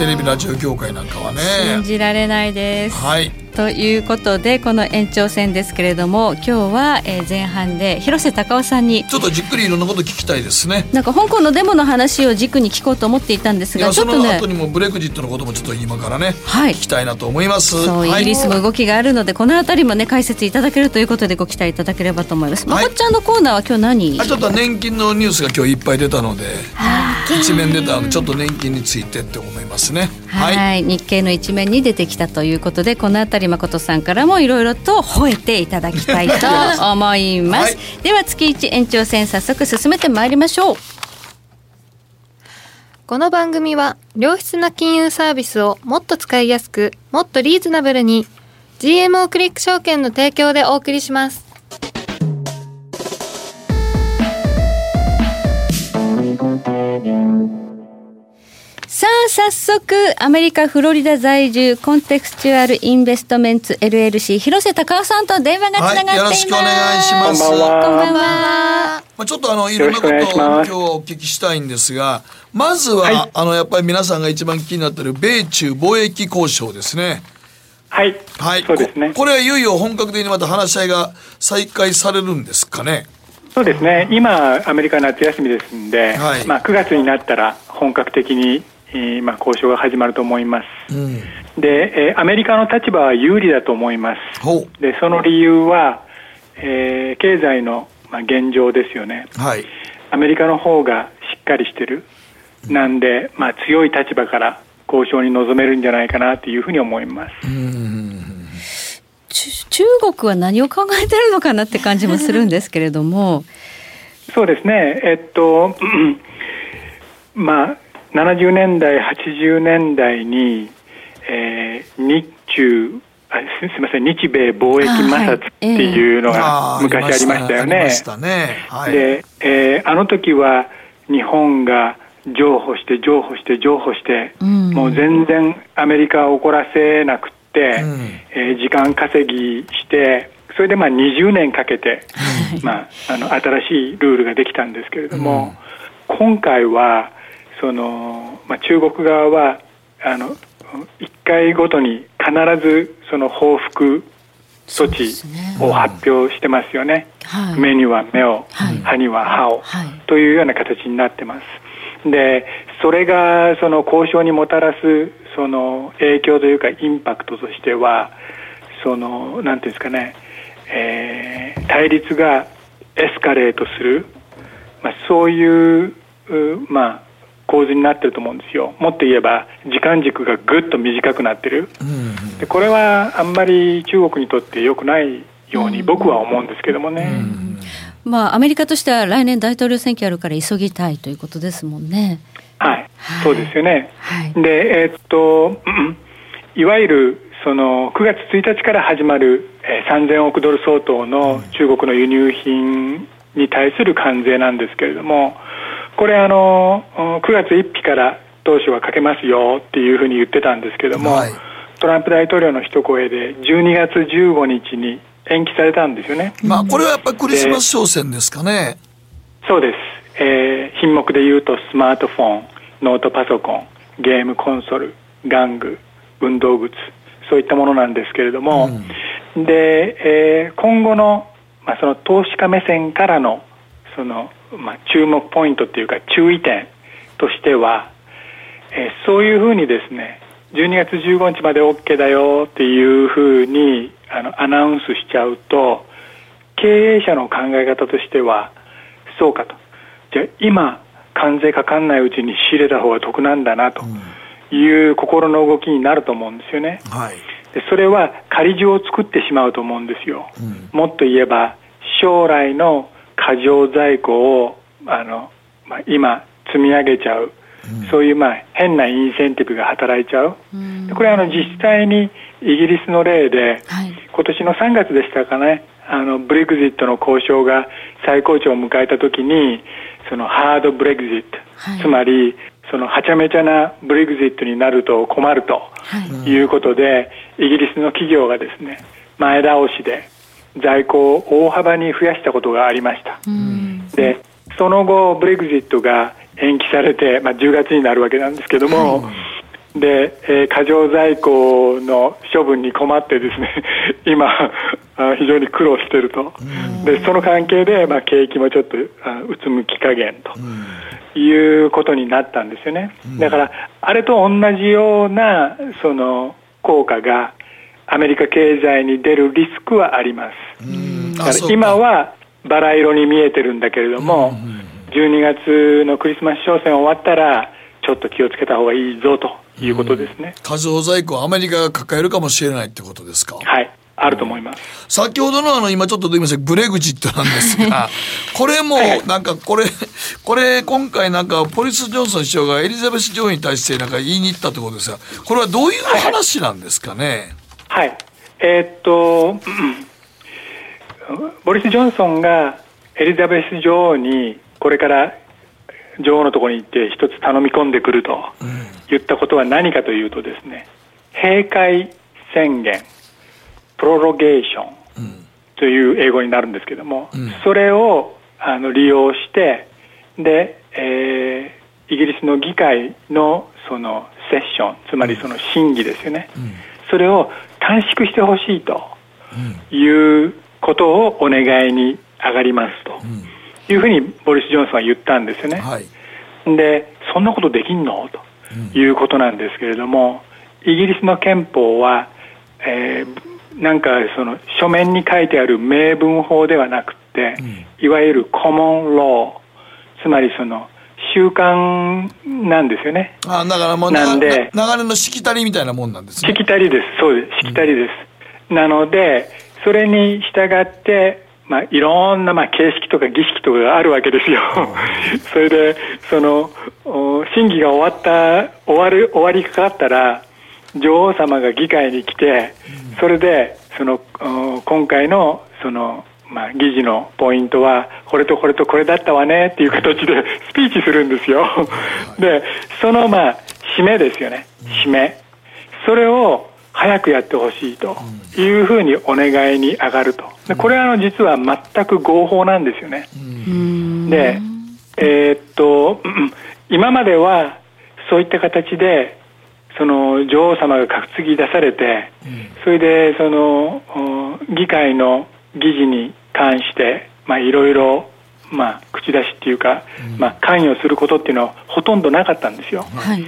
テレビラジオ業界なんかはね。信じられないです。はい。ということでこの延長戦ですけれども今日は前半で広瀬隆夫さんにちょっとじっくりいろんなこと聞きたいですね。なんか香港のデモの話を軸に聞こうと思っていたんですがちょっとねその後にもブレグジットのこともちょっと今からね、はい、聞きたいなと思います。そう、イギリスも動きがあるのでこの辺りもね解説いただけるということでご期待いただければと思います、はい、まこちゃんのコーナーは今日何？あちょっと年金のニュースが今日いっぱい出たので一面出たのでちょっと年金についてって思いますね。はい。日経の一面に出てきたということでこの辺り誠さんからもいろいろと吠えていただきたいと思います、はい、では月一延長戦早速進めてまいりましょう。この番組は良質な金融サービスをもっと使いやすくもっとリーズナブルに GMO クリック証券の提供でお送りしますさあ早速アメリカフロリダ在住コンテクスチュアルインベストメンツ LLC 広瀬隆夫さんと電話がつながっています、はい、よろしくお願いします。こんばんは。まあ、ちょっとあのいろんなことを今日はお聞きしたいんですがまずは、はい、あのやっぱり皆さんが一番気になっている米中貿易交渉ですね。はい、はい、そうですね。これはいよいよ本格的にまた話し合いが再開されるんですかね。そうですね。今、アメリカ夏休みですんで、はい、まあ、9月になったら本格的に、えーまあ、交渉が始まると思います、うん、で、えー、アメリカの立場は有利だと思います。でその理由は、えー、経済の、まあ、現状ですよね、はい、アメリカの方がしっかりしてる、なんで、まあ、強い立場から交渉に臨めるんじゃないかなというふうに思います。うん。中国は何を考えてるのかなって感じもするんですけれども。そうですね。えっと まあ70年代80年代に、えー、日中あすみません日米貿易摩擦っていうのが昔ありましたよね。で、えー、あの時は日本が譲歩して譲歩して譲歩して、うん、もう全然アメリカを怒らせなく、うん、えー、時間稼ぎしてそれでまあ20年かけて、まあ、あの新しいルールができたんですけれども、うん、今回はその、まあ、中国側はあの1回ごとに必ずその報復措置を発表してますよね、はい、目には目を、はい、歯には歯を、はい、というような形になってます。でそれがその交渉にもたらすその影響というかインパクトとしてはそのなんていうんですかね、えー、対立がエスカレートする、まあ、そういうまあ構図になってると思うんですよ。もっと言えば時間軸がぐっと短くなってる、でこれはあんまり中国にとって良くないように僕は思うんですけどもね、まあ、アメリカとしては来年大統領選挙あるから急ぎたいということですもんね。はい、はい、そうですよね。はい、で、えー、っと、いわゆるその9月1日から始まる、えー、3000億ドル相当の中国の輸入品に対する関税なんですけれども、これあの9月1日から当初はかけますよっていうふうに言ってたんですけども、はい、トランプ大統領の一声で12月15日に延期されたんですよね。まあこれはやっぱりクリスマス商戦ですかね。そうです。えー、品目でいうとスマートフォンノートパソコンゲームコンソル玩具運動靴そういったものなんですけれども、うん、で、えー、今後の,、まあその投資家目線からのその、まあ、注目ポイントっていうか注意点としては、えー、そういうふうにですね12月15日まで OK だよっていうふうにあのアナウンスしちゃうと経営者の考え方としてはそうかと今関税かかんないうちに仕入れた方が得なんだなという心の動きになると思うんですよね。はい。でそれは仮地を作ってしまうと思うんですよ。もっと言えば将来の過剰在庫をあの、まあ、今積み上げちゃう、そういうまあ変なインセンティブが働いちゃう、でこれはあの実際にイギリスの例で、今年の3月でしたかね。あのブレグジットの交渉が最高潮を迎えた時にそのハードブレグジット、つまりそのはちゃめちゃなブレグジットになると困るということで、イギリスの企業がですね前倒しで在庫を大幅に増やしたことがありました。でその後ブレグジットが延期されて、まあ、10月になるわけなんですけども、で、えー過剰在庫の処分に困ってですね 今あ非常に苦労していると、でその関係で、まあ、景気もちょっとあうつむき加減ということになったんですよね、だからあれと同じようなその効果がアメリカ経済に出るリスクはあります。だから今はバラ色に見えてるんだけれども、12月のクリスマス商戦終わったら、ちょっと気をつけた方がいいぞということですね。過剰在庫をアメリカが抱えるかもしれないってことですか？はい。あると思います。先ほどのあの今ちょっと出ましたブレグジットなんですが、これもなんかこれ、これ今回なんかポリス・ジョンソン首相がエリザベス女王に対してなんか言いに行ったってことですが、これはどういう話なんですかね？はい。はい。えーっと、ボリス・ジョンソンがエリザベス女王にこれから女王のところに行って一つ頼み込んでくると言ったことは何かというとですね、閉会宣言、プロロゲーションという英語になるんですけども、それをあの利用して、で、えーイギリスの議会のそのセッション、つまりその審議ですよね、それを短縮してほしいということをお願いに上がりますというふうにボリス・ジョンソンは言ったんですよね。で、そんなことできんの？ということなんですけれども、イギリスの憲法は、えーなんかその書面に書いてある明文法ではなくて、いわゆるコモンロー、つまりその習慣なんですよね。あだからもうなんでな流れのしきたりみたいなもんなんですね。しきたりです。そうです。しきたりです。なので、それに従って、まあ、いろんな、まあ、形式とか儀式とかがあるわけですよ。それで、その、お審議が終わった、終わる、終わりかかったら、女王様が議会に来て、それで、その、お今回の、その、まあ、議事のポイントは、これとこれとこれだったわねっていう形で スピーチするんですよ。で、その、まあ、締めですよね。締め。それを早くやってほしいというふうにお願いに上がると。でこれはあの実は全く合法なんですよね。で、えーっと、うん今まではそういった形で、その女王様が担ぎ出されて、それでそのお議会の議事に関して、まあいろいろ、まあ口出しっていうか、まあ関与することっていうのはほとんどなかったんですよ。はい。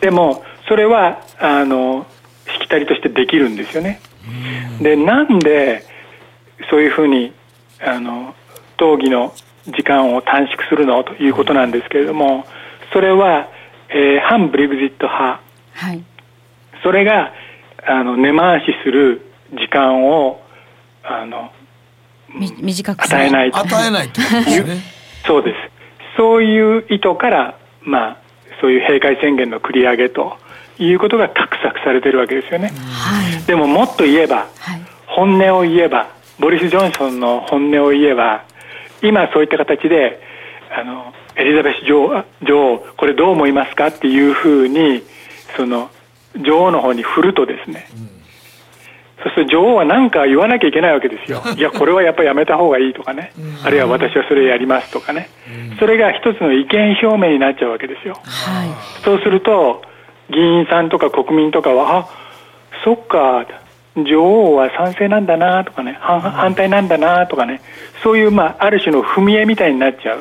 でもそれはあのしきたりとしてできるんですよね。でなんでそういうふうにあの討議の時間を短縮するのということなんですけれどもそれは、えー反ブレグジット派はい。それがあの根回しする時間をあのみ短く与えないと与えないとですね。そうです。そういう意図から、まあ、そういう閉会宣言の繰り上げということが画策されているわけですよね。でももっと言えば、本音を言えば、ボリス・ジョンソンの本音を言えば、今そういった形で、あの、エリザベス女王、女王これどう思いますかっていうふうに、その、女王の方に振るとですね、そうすると女王は何か言わなきゃいけないわけですよ。いや、これはやっぱりやめた方がいいとかね。あるいは私はそれやりますとかね。それが一つの意見表明になっちゃうわけですよ。そうすると、議員さんとか国民とかは、あ、そっか、女王は賛成なんだなとかね、反反対なんだなとかね、そういう、まあ、ある種の踏み絵みたいになっちゃう。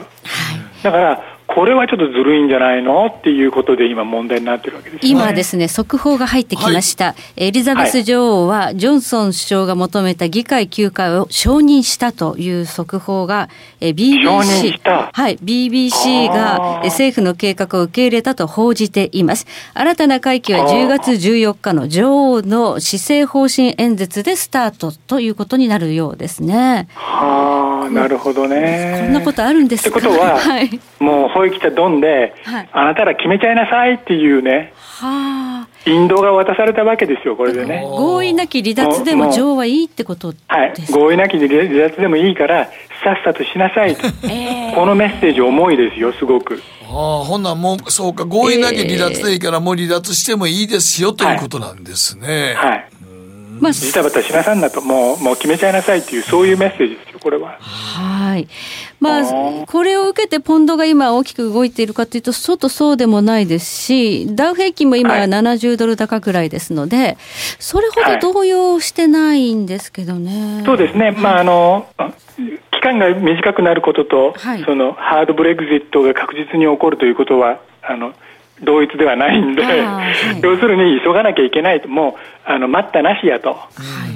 だから、これはちょっとずるいんじゃないのっていうことで今問題になってるわけです、ね、今ですね速報が入ってきました、はい、エリザベス女王はジョンソン首相が求めた議会休会を承認したという速報がえ BBC はい BBC が政府の計画を受け入れたと報じています。新たな会期は10月14日の女王の施政方針演説でスタートということになるようですね。はあなるほどね。こんなことあるんですか？ってことは、はい、もう保育たドンで、はい、あなたら決めちゃいなさいっていうね、はあ、引導が渡されたわけですよ、これでね。合意なき離脱でも女王はいいってことはい、合意なき離脱でもいいから、さっさとしなさいと、えー、このメッセージ、重いですよ、すごく。ああ、ほんなもう、そうか、合意なき離脱でいいから、もう離脱してもいいですよ、ということなんですね。はい、はい。まあ、ジタバタしなさんなともうもう決めちゃいなさいっていうそういうメッセージ。ですよこれは。はい。まあこれを受けてポンドが今大きく動いているかというとちょっとそうでもないですしダウ平均も今は70ドル高ぐらいですので、はい、それほど動揺してないんですけどね。はい、そうですね、まああの期間が短くなることと、はい、そのハードブレグジットが確実に起こるということはあの同一ではないんで、はい、要するに急がなきゃいけないと、もうあの待ったなしやと、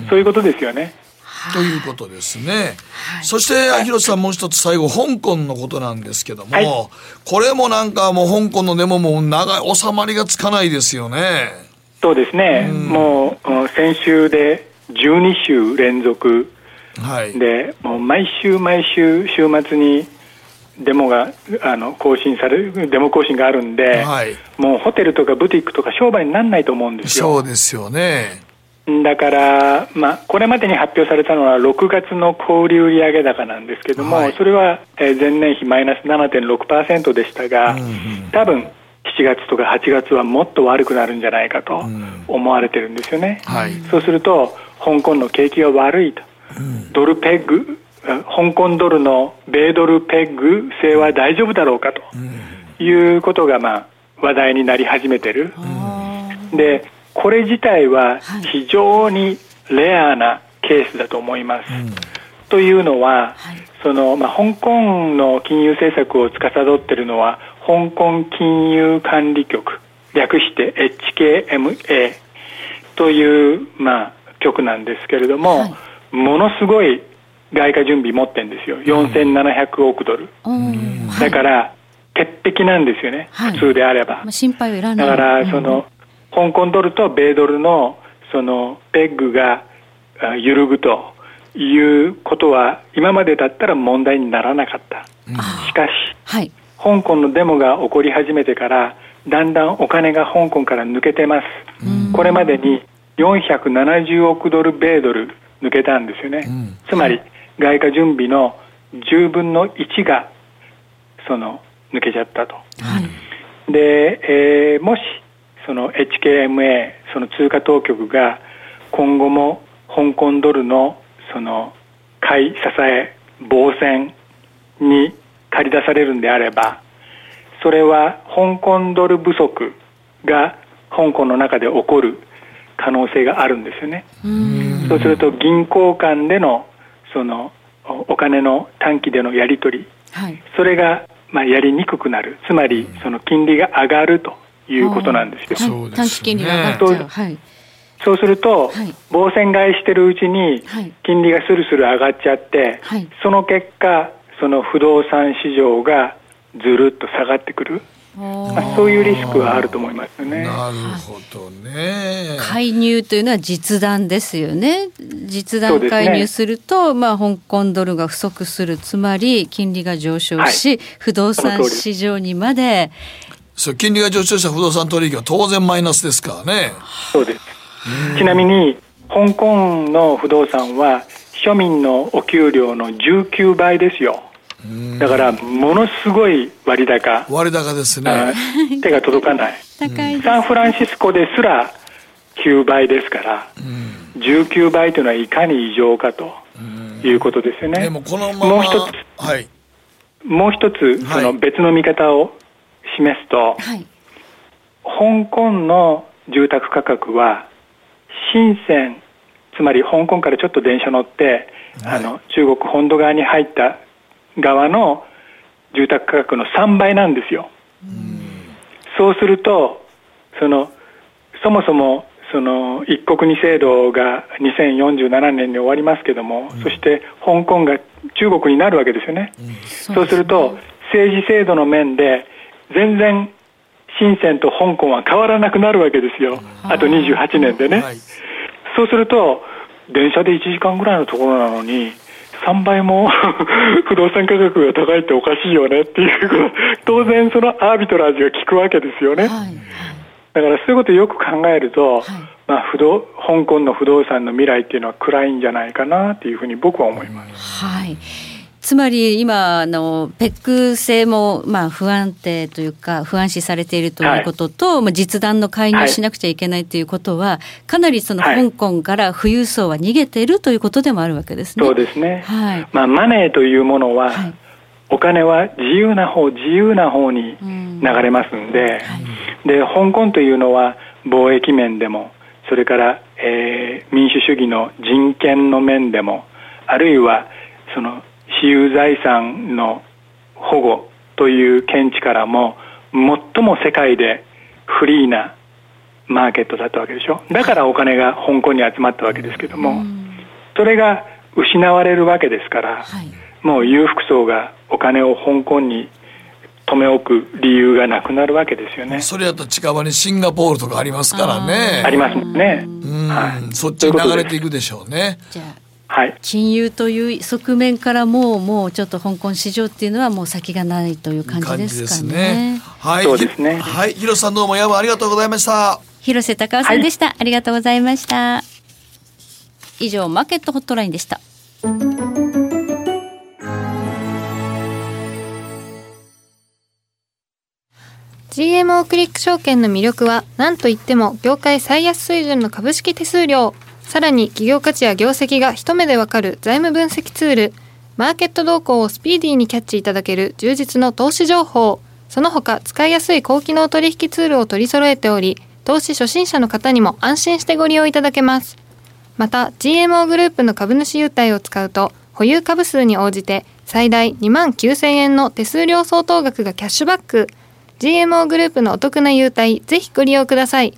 そういうことですよね。ということですね。はい、そして、秋広さんもう一つ最後、香港のことなんですけども、はい、これもなんかもう香港のデモも長い、収まりがつかないですよね。そうですね。うん、もう、先週で12週連続で、はい、もう毎週毎週週末にデモがあの更新されるデモ更新があるんで、はい、もうホテルとかブティックとか商売にならないと思うんですよ。そうですよねだから、まあ、これまでに発表されたのは6月の小売売上高なんですけども、はい、それは前年比マイナス7.6%でしたが、うんうん、多分7月とか8月はもっと悪くなるんじゃないかと思われてるんですよね。うんはい、そうすると香港の景気が悪いと、うん、ドルペッグ香港ドルの米ドルペグ制は大丈夫だろうかということが、まあ、話題になり始めてる。で、これ自体は非常にレアなケースだと思います。というのは、そのまあ、香港の金融政策を司っているのは香港金融管理局略して HKMA という、まあ、局なんですけれども、はい、ものすごい外貨準備持ってるんですよ。4700億ドル、だから鉄壁なんですよね、はい、普通であれば、心配はいらない。だからその、香港ドルと米ドルのそのペッグが揺るぐということは今までだったら問題にならなかった、しかし、はい、香港のデモが起こり始めてからだんだんお金が香港から抜けてます、これまでに470億ドル米ドル抜けたんですよね、うん、つまり外貨準備の10分の1がその抜けちゃったと、はい、で、えー、もしその HKMA その通貨当局が今後も香港ドルのその買い支え防戦に借り出されるんであればそれは香港ドル不足が香港の中で起こる可能性があるんですよね。そうすると銀行間でのそのお金の短期でのやり取り、はい、それがまあやりにくくなる。つまりその金利が上がるということなんですよ。短期金利が上がっちゃう。はいそうすると、はい、防戦買いしてるうちに金利がスルスル上がっちゃって、はい、その結果その不動産市場がずるっと下がってくる。まあ、そういうリスクはあると思いますよね。なるほどね。介入というのは実弾ですよね。実弾介入すると、ね、まあ香港ドルが不足する、つまり金利が上昇し、はい、不動産市場にまで。そう金利が上昇した不動産取引は当然マイナスですからね。そうです。ちなみに香港の不動産は庶民のお給料の19倍ですよ。だからものすごい割高。割高ですね。手が届かない。サンフランシスコですら9倍ですから、19倍というのはいかに異常かということですよね。でもこのままもう一つ、はい、もう一つその別の見方を示すと、はい、香港の住宅価格は深センつまり香港からちょっと電車乗って、はい、あの中国本土側に入った側の住宅価格の3倍なんですよ。そうするとそのそもそもその一国二制度が2047年に終わりますけども、うん、そして香港が中国になるわけですよね。うん、そうすると政治制度の面で全然深センと香港は変わらなくなるわけですよ。あと28年でね。はい、そうすると電車で1時間ぐらいのところなのに3倍も 不動産価格が高いっておかしいよねっていう。当然そのアービトラージが効くわけですよね、はい、だからそういうことをよく考えると、はい、まあ、不動香港の不動産の未来っていうのは暗いんじゃないかなっていうふうに僕は思います。はいつまり今のペック性もまあ不安定というか不安視されているということと、はい、実弾の介入しなくちゃいけないということは、かなりその香港から富裕層は逃げているということでもあるわけですね。そうですね。はい。まあマネーというものは、はい、お金は自由な方自由な方に流れますんで、うんはい、で香港というのは貿易面でもそれから、えー、民主主義の人権の面でもあるいはその私有財産の保護という見地からも最も世界でフリーなマーケットだったわけでしょだからお金が香港に集まったわけですけどもそれが失われるわけですから、もう裕福層がお金を香港に止め置く理由がなくなるわけですよね。それやったら近場にシンガポールとかありますからね。ありますもんね。はい、そっちに流れていくでしょうね。じゃあはい、金融という側面からももうちょっと香港市場っていうのはもう先がないという感じですかね。ねはい、そうですね。はい、広瀬さんどうもやぶありがとうございました。広瀬隆夫さんでした、はい、ありがとうございました。以上マーケットホットラインでした。GMO クリック証券の魅力は何といっても業界最安水準の株式手数料さらに企業価値や業績が一目でわかる財務分析ツール、マーケット動向をスピーディーにキャッチいただける充実の投資情報、その他使いやすい高機能取引ツールを取り揃えており、投資初心者の方にも安心してご利用いただけます。また GMO グループの株主優待を使うと、保有株数に応じて最大2万9000円の手数料相当額がキャッシュバック。GMO グループのお得な優待、ぜひご利用ください。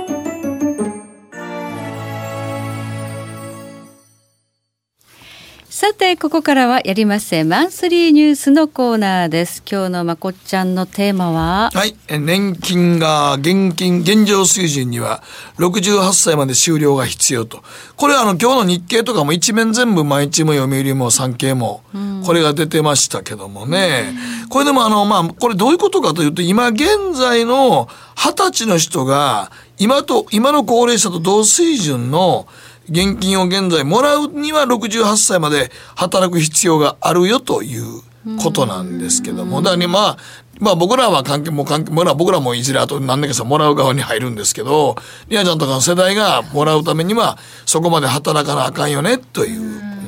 さてここからはやりません。マンスリーニュースのコーナーです。今日のまこっちゃんのテーマは？はい。年金が現金現状水準には68歳まで終了が必要と。これはあの今日の日経とかも一面全部毎日も読売も産経もこれが出てましたけどもね、うん、これでもあのまあこれどういうことかというと今現在の二十歳の人が今と今の高齢者と同水準の現金を現在もらうには68歳まで働く必要があるよということなんですけども、だからね、まあ、まあ僕らは関係も関係、僕らもいずれあと何年かさもらう側に入るんですけど、りあちゃんとかの世代がもらうためにはそこまで働かなあかんよねという。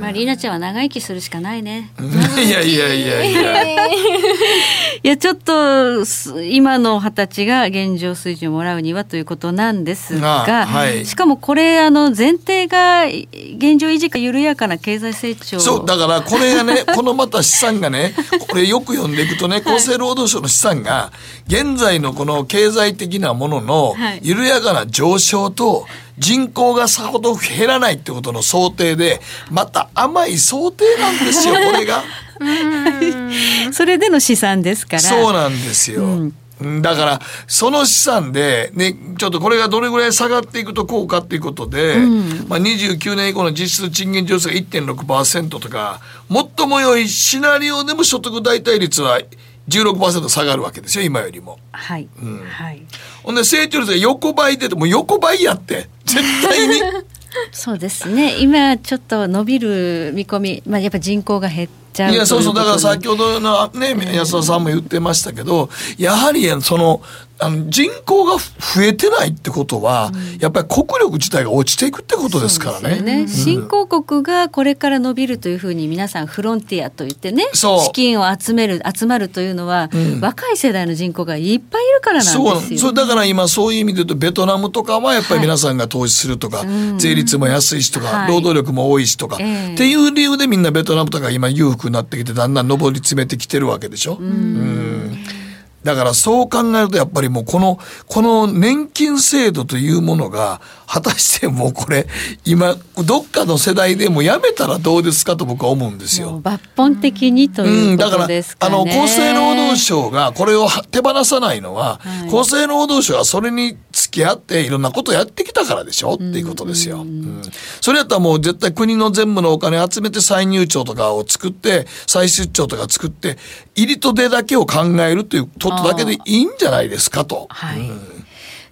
まあ、りなちゃんは長生きするしかないね。いやいやいやいや。いや、ちょっと、今の二十歳が現状水準をもらうにはということなんですが、はい、しかもこれ、あの、前提が、現状維持か緩やかな経済成長。そう、だからこれがね、このまた資産がね、これよく読んでいくとね、厚生労働省の資産が、現在のこの経済的なものの緩やかな上昇と、はい人口がさほど減らないってことの想定でまた甘い想定なんですよこれが。それでの試算ですから。そうなんですよ。うんだから、その資産で、ね、ちょっとこれがどれぐらい下がっていくとこうかっていうことで、うん、まあ29年以降の実質賃金上昇が1.6%とか、最も良いシナリオでも所得代替率は16%下がるわけですよ、今よりも。はい。うん。はい。ほんで成長率が横ばいでもう横ばいやって絶対に そうですね今ちょっと伸びる見込み、まあ、やっぱ人口が減ってちゃういやそうそうだからさ先ほどのね安田さんも言ってましたけどやはりそのあの人口が増えてないってことは、やっぱり国力自体が落ちていくってことですからね。ね。うん。新興国がこれから伸びるというふうに皆さんフロンティアと言ってね資金を集める集まるというのは、うん。若い世代の人口がいっぱいいるからなんですよ。だから今そういう意味で言うとベトナムとかはやっぱり皆さんが投資するとか、うん。税率も安いしとか、はい。労働力も多いしとか、ええ。っていう理由でみんなベトナムとか今裕福になってきてだんだん上り詰めてきてるわけでしょ。うんだからそう考えるとやっぱりもうこのこの年金制度というものが果たしてもうこれ今どっかの世代でもうやめたらどうですかと僕は思うんですよ。抜本的にというこだからとですかね。あの厚生労働省がこれを手放さないのは、はい厚生労働省はそれに付き合っていろんなことをやってきたからでしょ？っていうことですよ。うんそれやったらもう絶対国の全部のお金集めて歳入庁とかを作って再出張とか作って入りと出だけを考えるということだけでいいんじゃないですかと。はい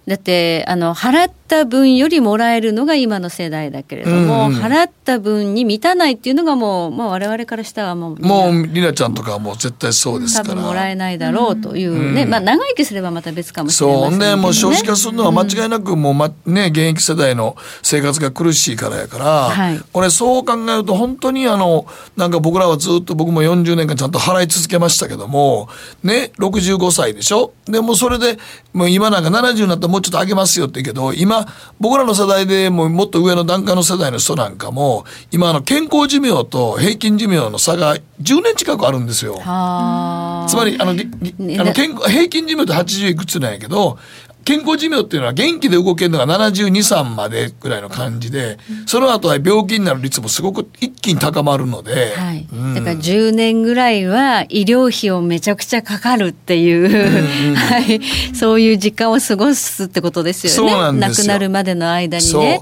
だってあの払った分よりもらえるのが今の世代だけれども、うんうん払った分に満たないっていうのがもう、まあ、我々からしたらもうもうりなちゃんとかはもう絶対そうです多から。分もらえないだろうというね、うん。まあ長生きすればまた別かもしれませんそうね、ねもう少子化するのは間違いなくもう、まね、現役世代の生活が苦しいからやから、はい。これそう考えると本当にあのなんか僕らはずっと僕も40年間ちゃんと払い続けましたけどもね65歳でしょ？でもうそれでもう今なんか70になったらもうちょっと上げますよって言うけど今僕らの世代でもうもっと上の段階の世代の人なんかも今あの健康寿命と平均寿命の差が10年近くあるんですよ。はあつまりあのあの健康平均寿命って80いくつなんやけど健康寿命っていうのは元気で動けるのが72、3までぐらいの感じで、その後は病気になる率もすごく一気に高まるので、はい。うん。だから10年ぐらいは医療費をめちゃくちゃかかるっていう、はい、そういう時間を過ごすってことですよね。そうなんですよ。亡くなるまでの間にそう。ね。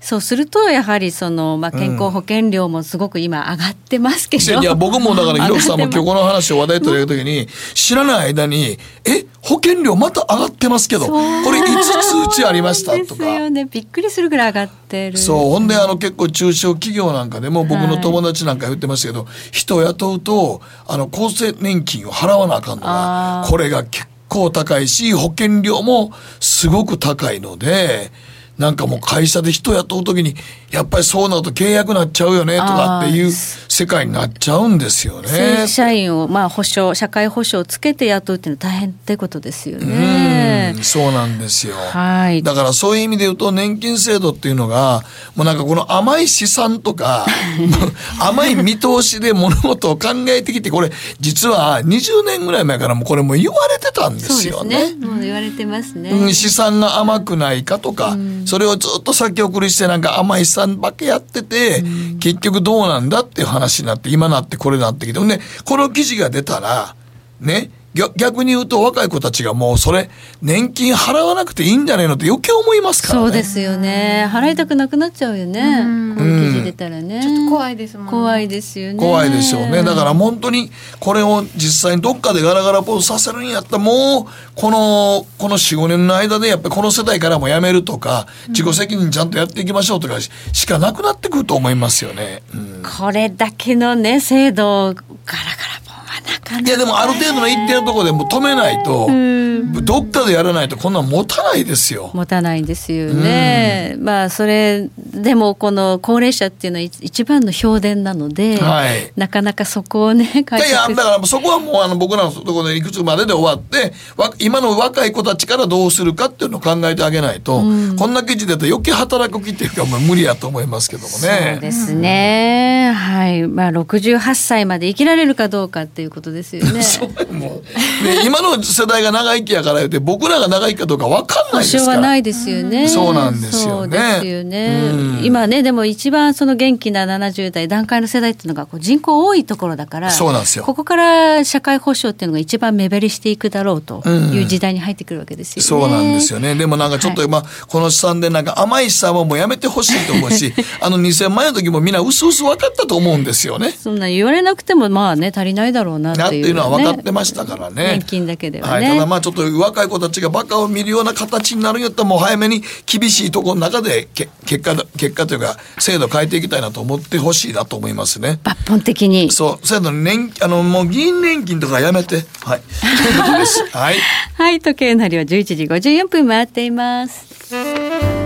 そうするとやはりその、まあ、健康保険料もすごく今上がってますけど、いや僕もだからひろきさんも今日この話を話題取り上げた時に知らない間に「え保険料また上がってますけどこれいつ通知ありました?」とますか。よねびっくりするぐらい上がってるそうほんであの結構中小企業なんかでも僕の友達なんか言ってましたけど、人を雇うとあの厚生年金を払わなあかんのがこれが結構高いし保険料もすごく高いので。なんかもう会社で人雇う時にやっぱりそうなると契約なっちゃうよねとかっていう世界になっちゃうんですよ正ね規。社員をまあ保障社会保障をつけて雇うっていうのは大変ってことですよねうん。そうなんですよ。はいだからそういう意味で言うと年金制度っていうのがもうなんかこの甘い試算とか 甘い見通しで物事を考えてきてこれ実は20年ぐらい前からもうこれも言われてたんでそうですすよね。ね。もう言われてますね。うん試算が甘くないかとか、それをずっと先送りしてなんか甘い試算ばっかやってて、結局どうなんだっていう話になって今なってこれなってきて。ねこの記事が出たらね逆逆に言うと若い子たちがもうそれ年金払わなくていいんじゃないのって余計思いますからね。そうですよね。払いたくなくなっちゃうよね。こういう記事出たらね。ちょっと怖いですもんね怖いですよね。怖いでしょうね。だから本当にこれを実際にどっかでガラガラポーズさせるんやったらもうこのこの4、5年の間でやっぱりこの世代からもやめるとか自己責任ちゃんとやっていきましょうとかししかなくなってくると思いますよね。うんこれだけのね制度ガラガラ。いやでもある程度の一定のところでもう止めないとどっかでやらないとこんなん持たないですよ。持たないんですよね。まあそれでもこの高齢者っていうのは一一番の評伝なので、はいなかなかそこをねい解やいや決だからそこはもうあの僕らのところでいくつまでで終わってわ今の若い子たちからどうするかっていうのを考えてあげないと、こんな記事だと余計働く気っていうかもう無理やと思いますけどもね。そうですね。はい。まあ68歳まで生きられるかどうかっていうことですよね。もうで今の世代が長生きやから言って僕らが長生きかどうか分かんな保いですから。ないですよね。そうなんですよねよね。うん今ねでも一番その元気な70代段階の世代っていうのがこう人口多いところだから、そうなんですよここから社会保障っていうのが一番目減りしていくだろうという時代に入ってくるわけですよね。そうなんですよね。でもなんかちょっと、まあ、この資産でなんか甘い資産はもうやめてほしいと思うし、あの2000万円の時もみんな薄々分かったと思うんですよね。そんな言われなくてもまあね足りないだろうなっていう、ね、っていうのは分かってましたからね。年金だけではね、はい、ただまあちょっと若い子たちがバカを見るような形になるんやったらもう早めに厳しいところの中でけ結果結果というか制度変えていきたいなと思ってほしいなと思いますね。抜本的に。そう。制度年あのもう議員年金とかやめて。はい。はい、はい、時計の針は11時54分回っています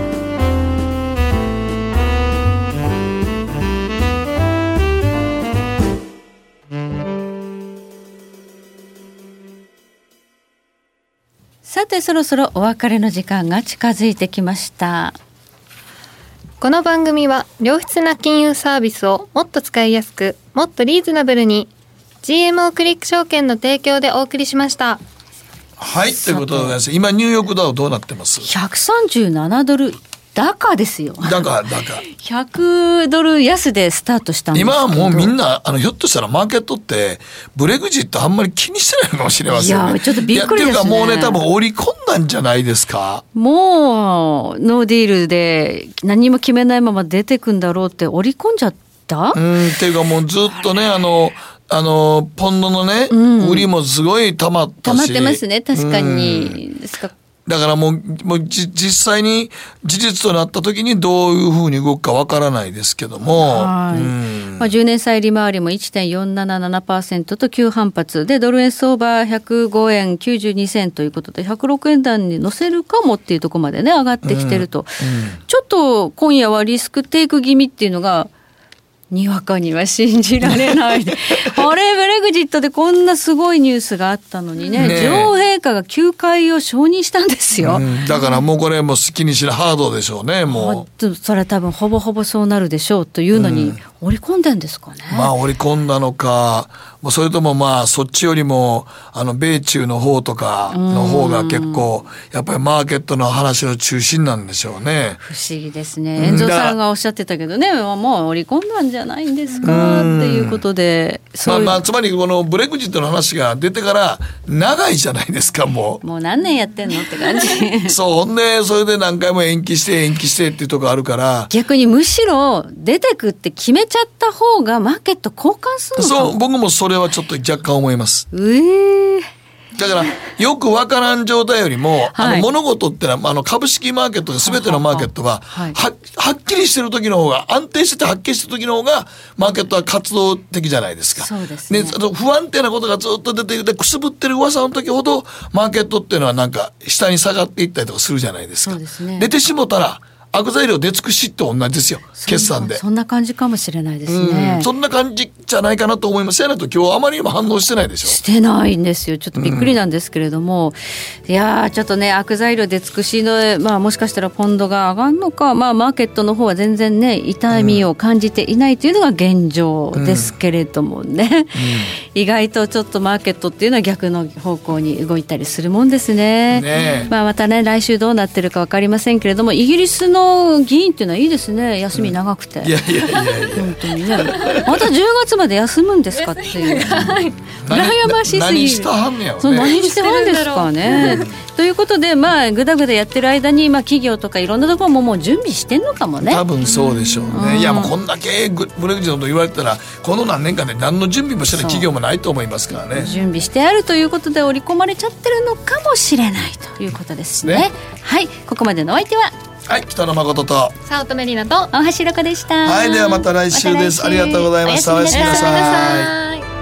さてそろそろお別れの時間が近づいてきました。この番組は良質な金融サービスをもっと使いやすくもっとリーズナブルに GMO クリック証券の提供でお送りしました。はいということでございます。今ニューヨークダウどうなってます？137ドル高ですよ。高高。100ドル安でスタートしたんです今はもうみんなあのひょっとしたらマーケットってブレグジットあんまり気にしてないのかもしれませんね。いやちょっとびっくりですね。っていうかもうね多分織り込んだんじゃないですか。もうノーディールで何も決めないまま出てくんだろうって織り込んじゃった？うんっていうかもうずっとねあの。あのポンドのね、うん、売りもすごい溜まったし溜まってますね確かに、ですかだからもう、もう実際に事実となった時にどういうふうに動くかわからないですけども。はい。うん。まあ、10年債利回りも1.477%と急反発。で、ドル円相場105円92銭ということで、106円台に乗せるかもっていうところまでね、上がってきてると。うん。うん、ちょっと今夜はリスクテイク気味っていうのが、にわかには信じられない。あれブレグジットでこんなすごいニュースがあったのにね。ね女王陛下が休会を承認したんですよ、うん、だからもうこれも好きにしなハードでしょうねもう。それ多分ほぼほぼそうなるでしょうというのに織り込んでんですかね、まあ織り込んだのかそれともまあそっちよりもあの米中の方とかの方が結構やっぱりマーケットの話の中心なんでしょうね。不思議ですね。遠藤さんがおっしゃってたけどね。もう織り込んだんじゃないんですかっていうことでまあまあつまりこのブレグジットの話が出てから長いじゃないですかもう。もう何年やってんのって感じ。そうほんでそれで何回も延期して延期してっていうとこあるから。逆にむしろ出てくって決めちゃった方がマーケット交換するのそう僕もそれはちょっと若干思います。えー。だからよくわからん状態よりも、はい、あの物事ってのはあの株式マーケットで全てのマーケットはははっきりしてる時の方が安定しててはっきりしてる時の方がマーケットは活動的じゃないですか。そうですね、ね、不安定なことがずっと出てきてくすぶってる噂の時ほどマーケットっていうのはなんか下に下がっていったりとかするじゃないですか。すね、出てしもたら悪材料出尽くしと同じですよ。決算で。そんな感じかもしれないですね。そんな感じじゃないかなと思います。やなと今日あまりにも反応してないでしょ。してないんですよ。ちょっとびっくりなんですけれども、うん、いやちょっとね悪材料出尽くしのまあもしかしたらポンドが上がるのかまあマーケットの方は全然ね痛みを感じていないというのが現状ですけれどもね、うん。うん、意外とちょっとマーケットっていうのは逆の方向に動いたりするもんですね。ねまあまたね来週どうなってるか分かりませんけれどもイギリスの議員っていうのはいいですね。休み長くて、うん、いやいやいやいや。本当にね。また10月まで休むんですかっていう。羨ましすぎる。何してはんねや、ね、何してはんですかね。ということでまあぐだぐだやってる間にまあ企業とかいろんなところももう準備してんのかもね。多分そうでしょうね、うん、いやもうこんだけブレグジットと言われたらこの何年間で何の準備もしてない企業もないと思いますからね。準備してあるということで織り込まれちゃってるのかもしれないということですね、ね、はい。ここまでのお相手ははい北野誠と。早乙女里奈と。大橋ロコでした。はいではまた来週です、ま、ありがとうございましたおやすみなさい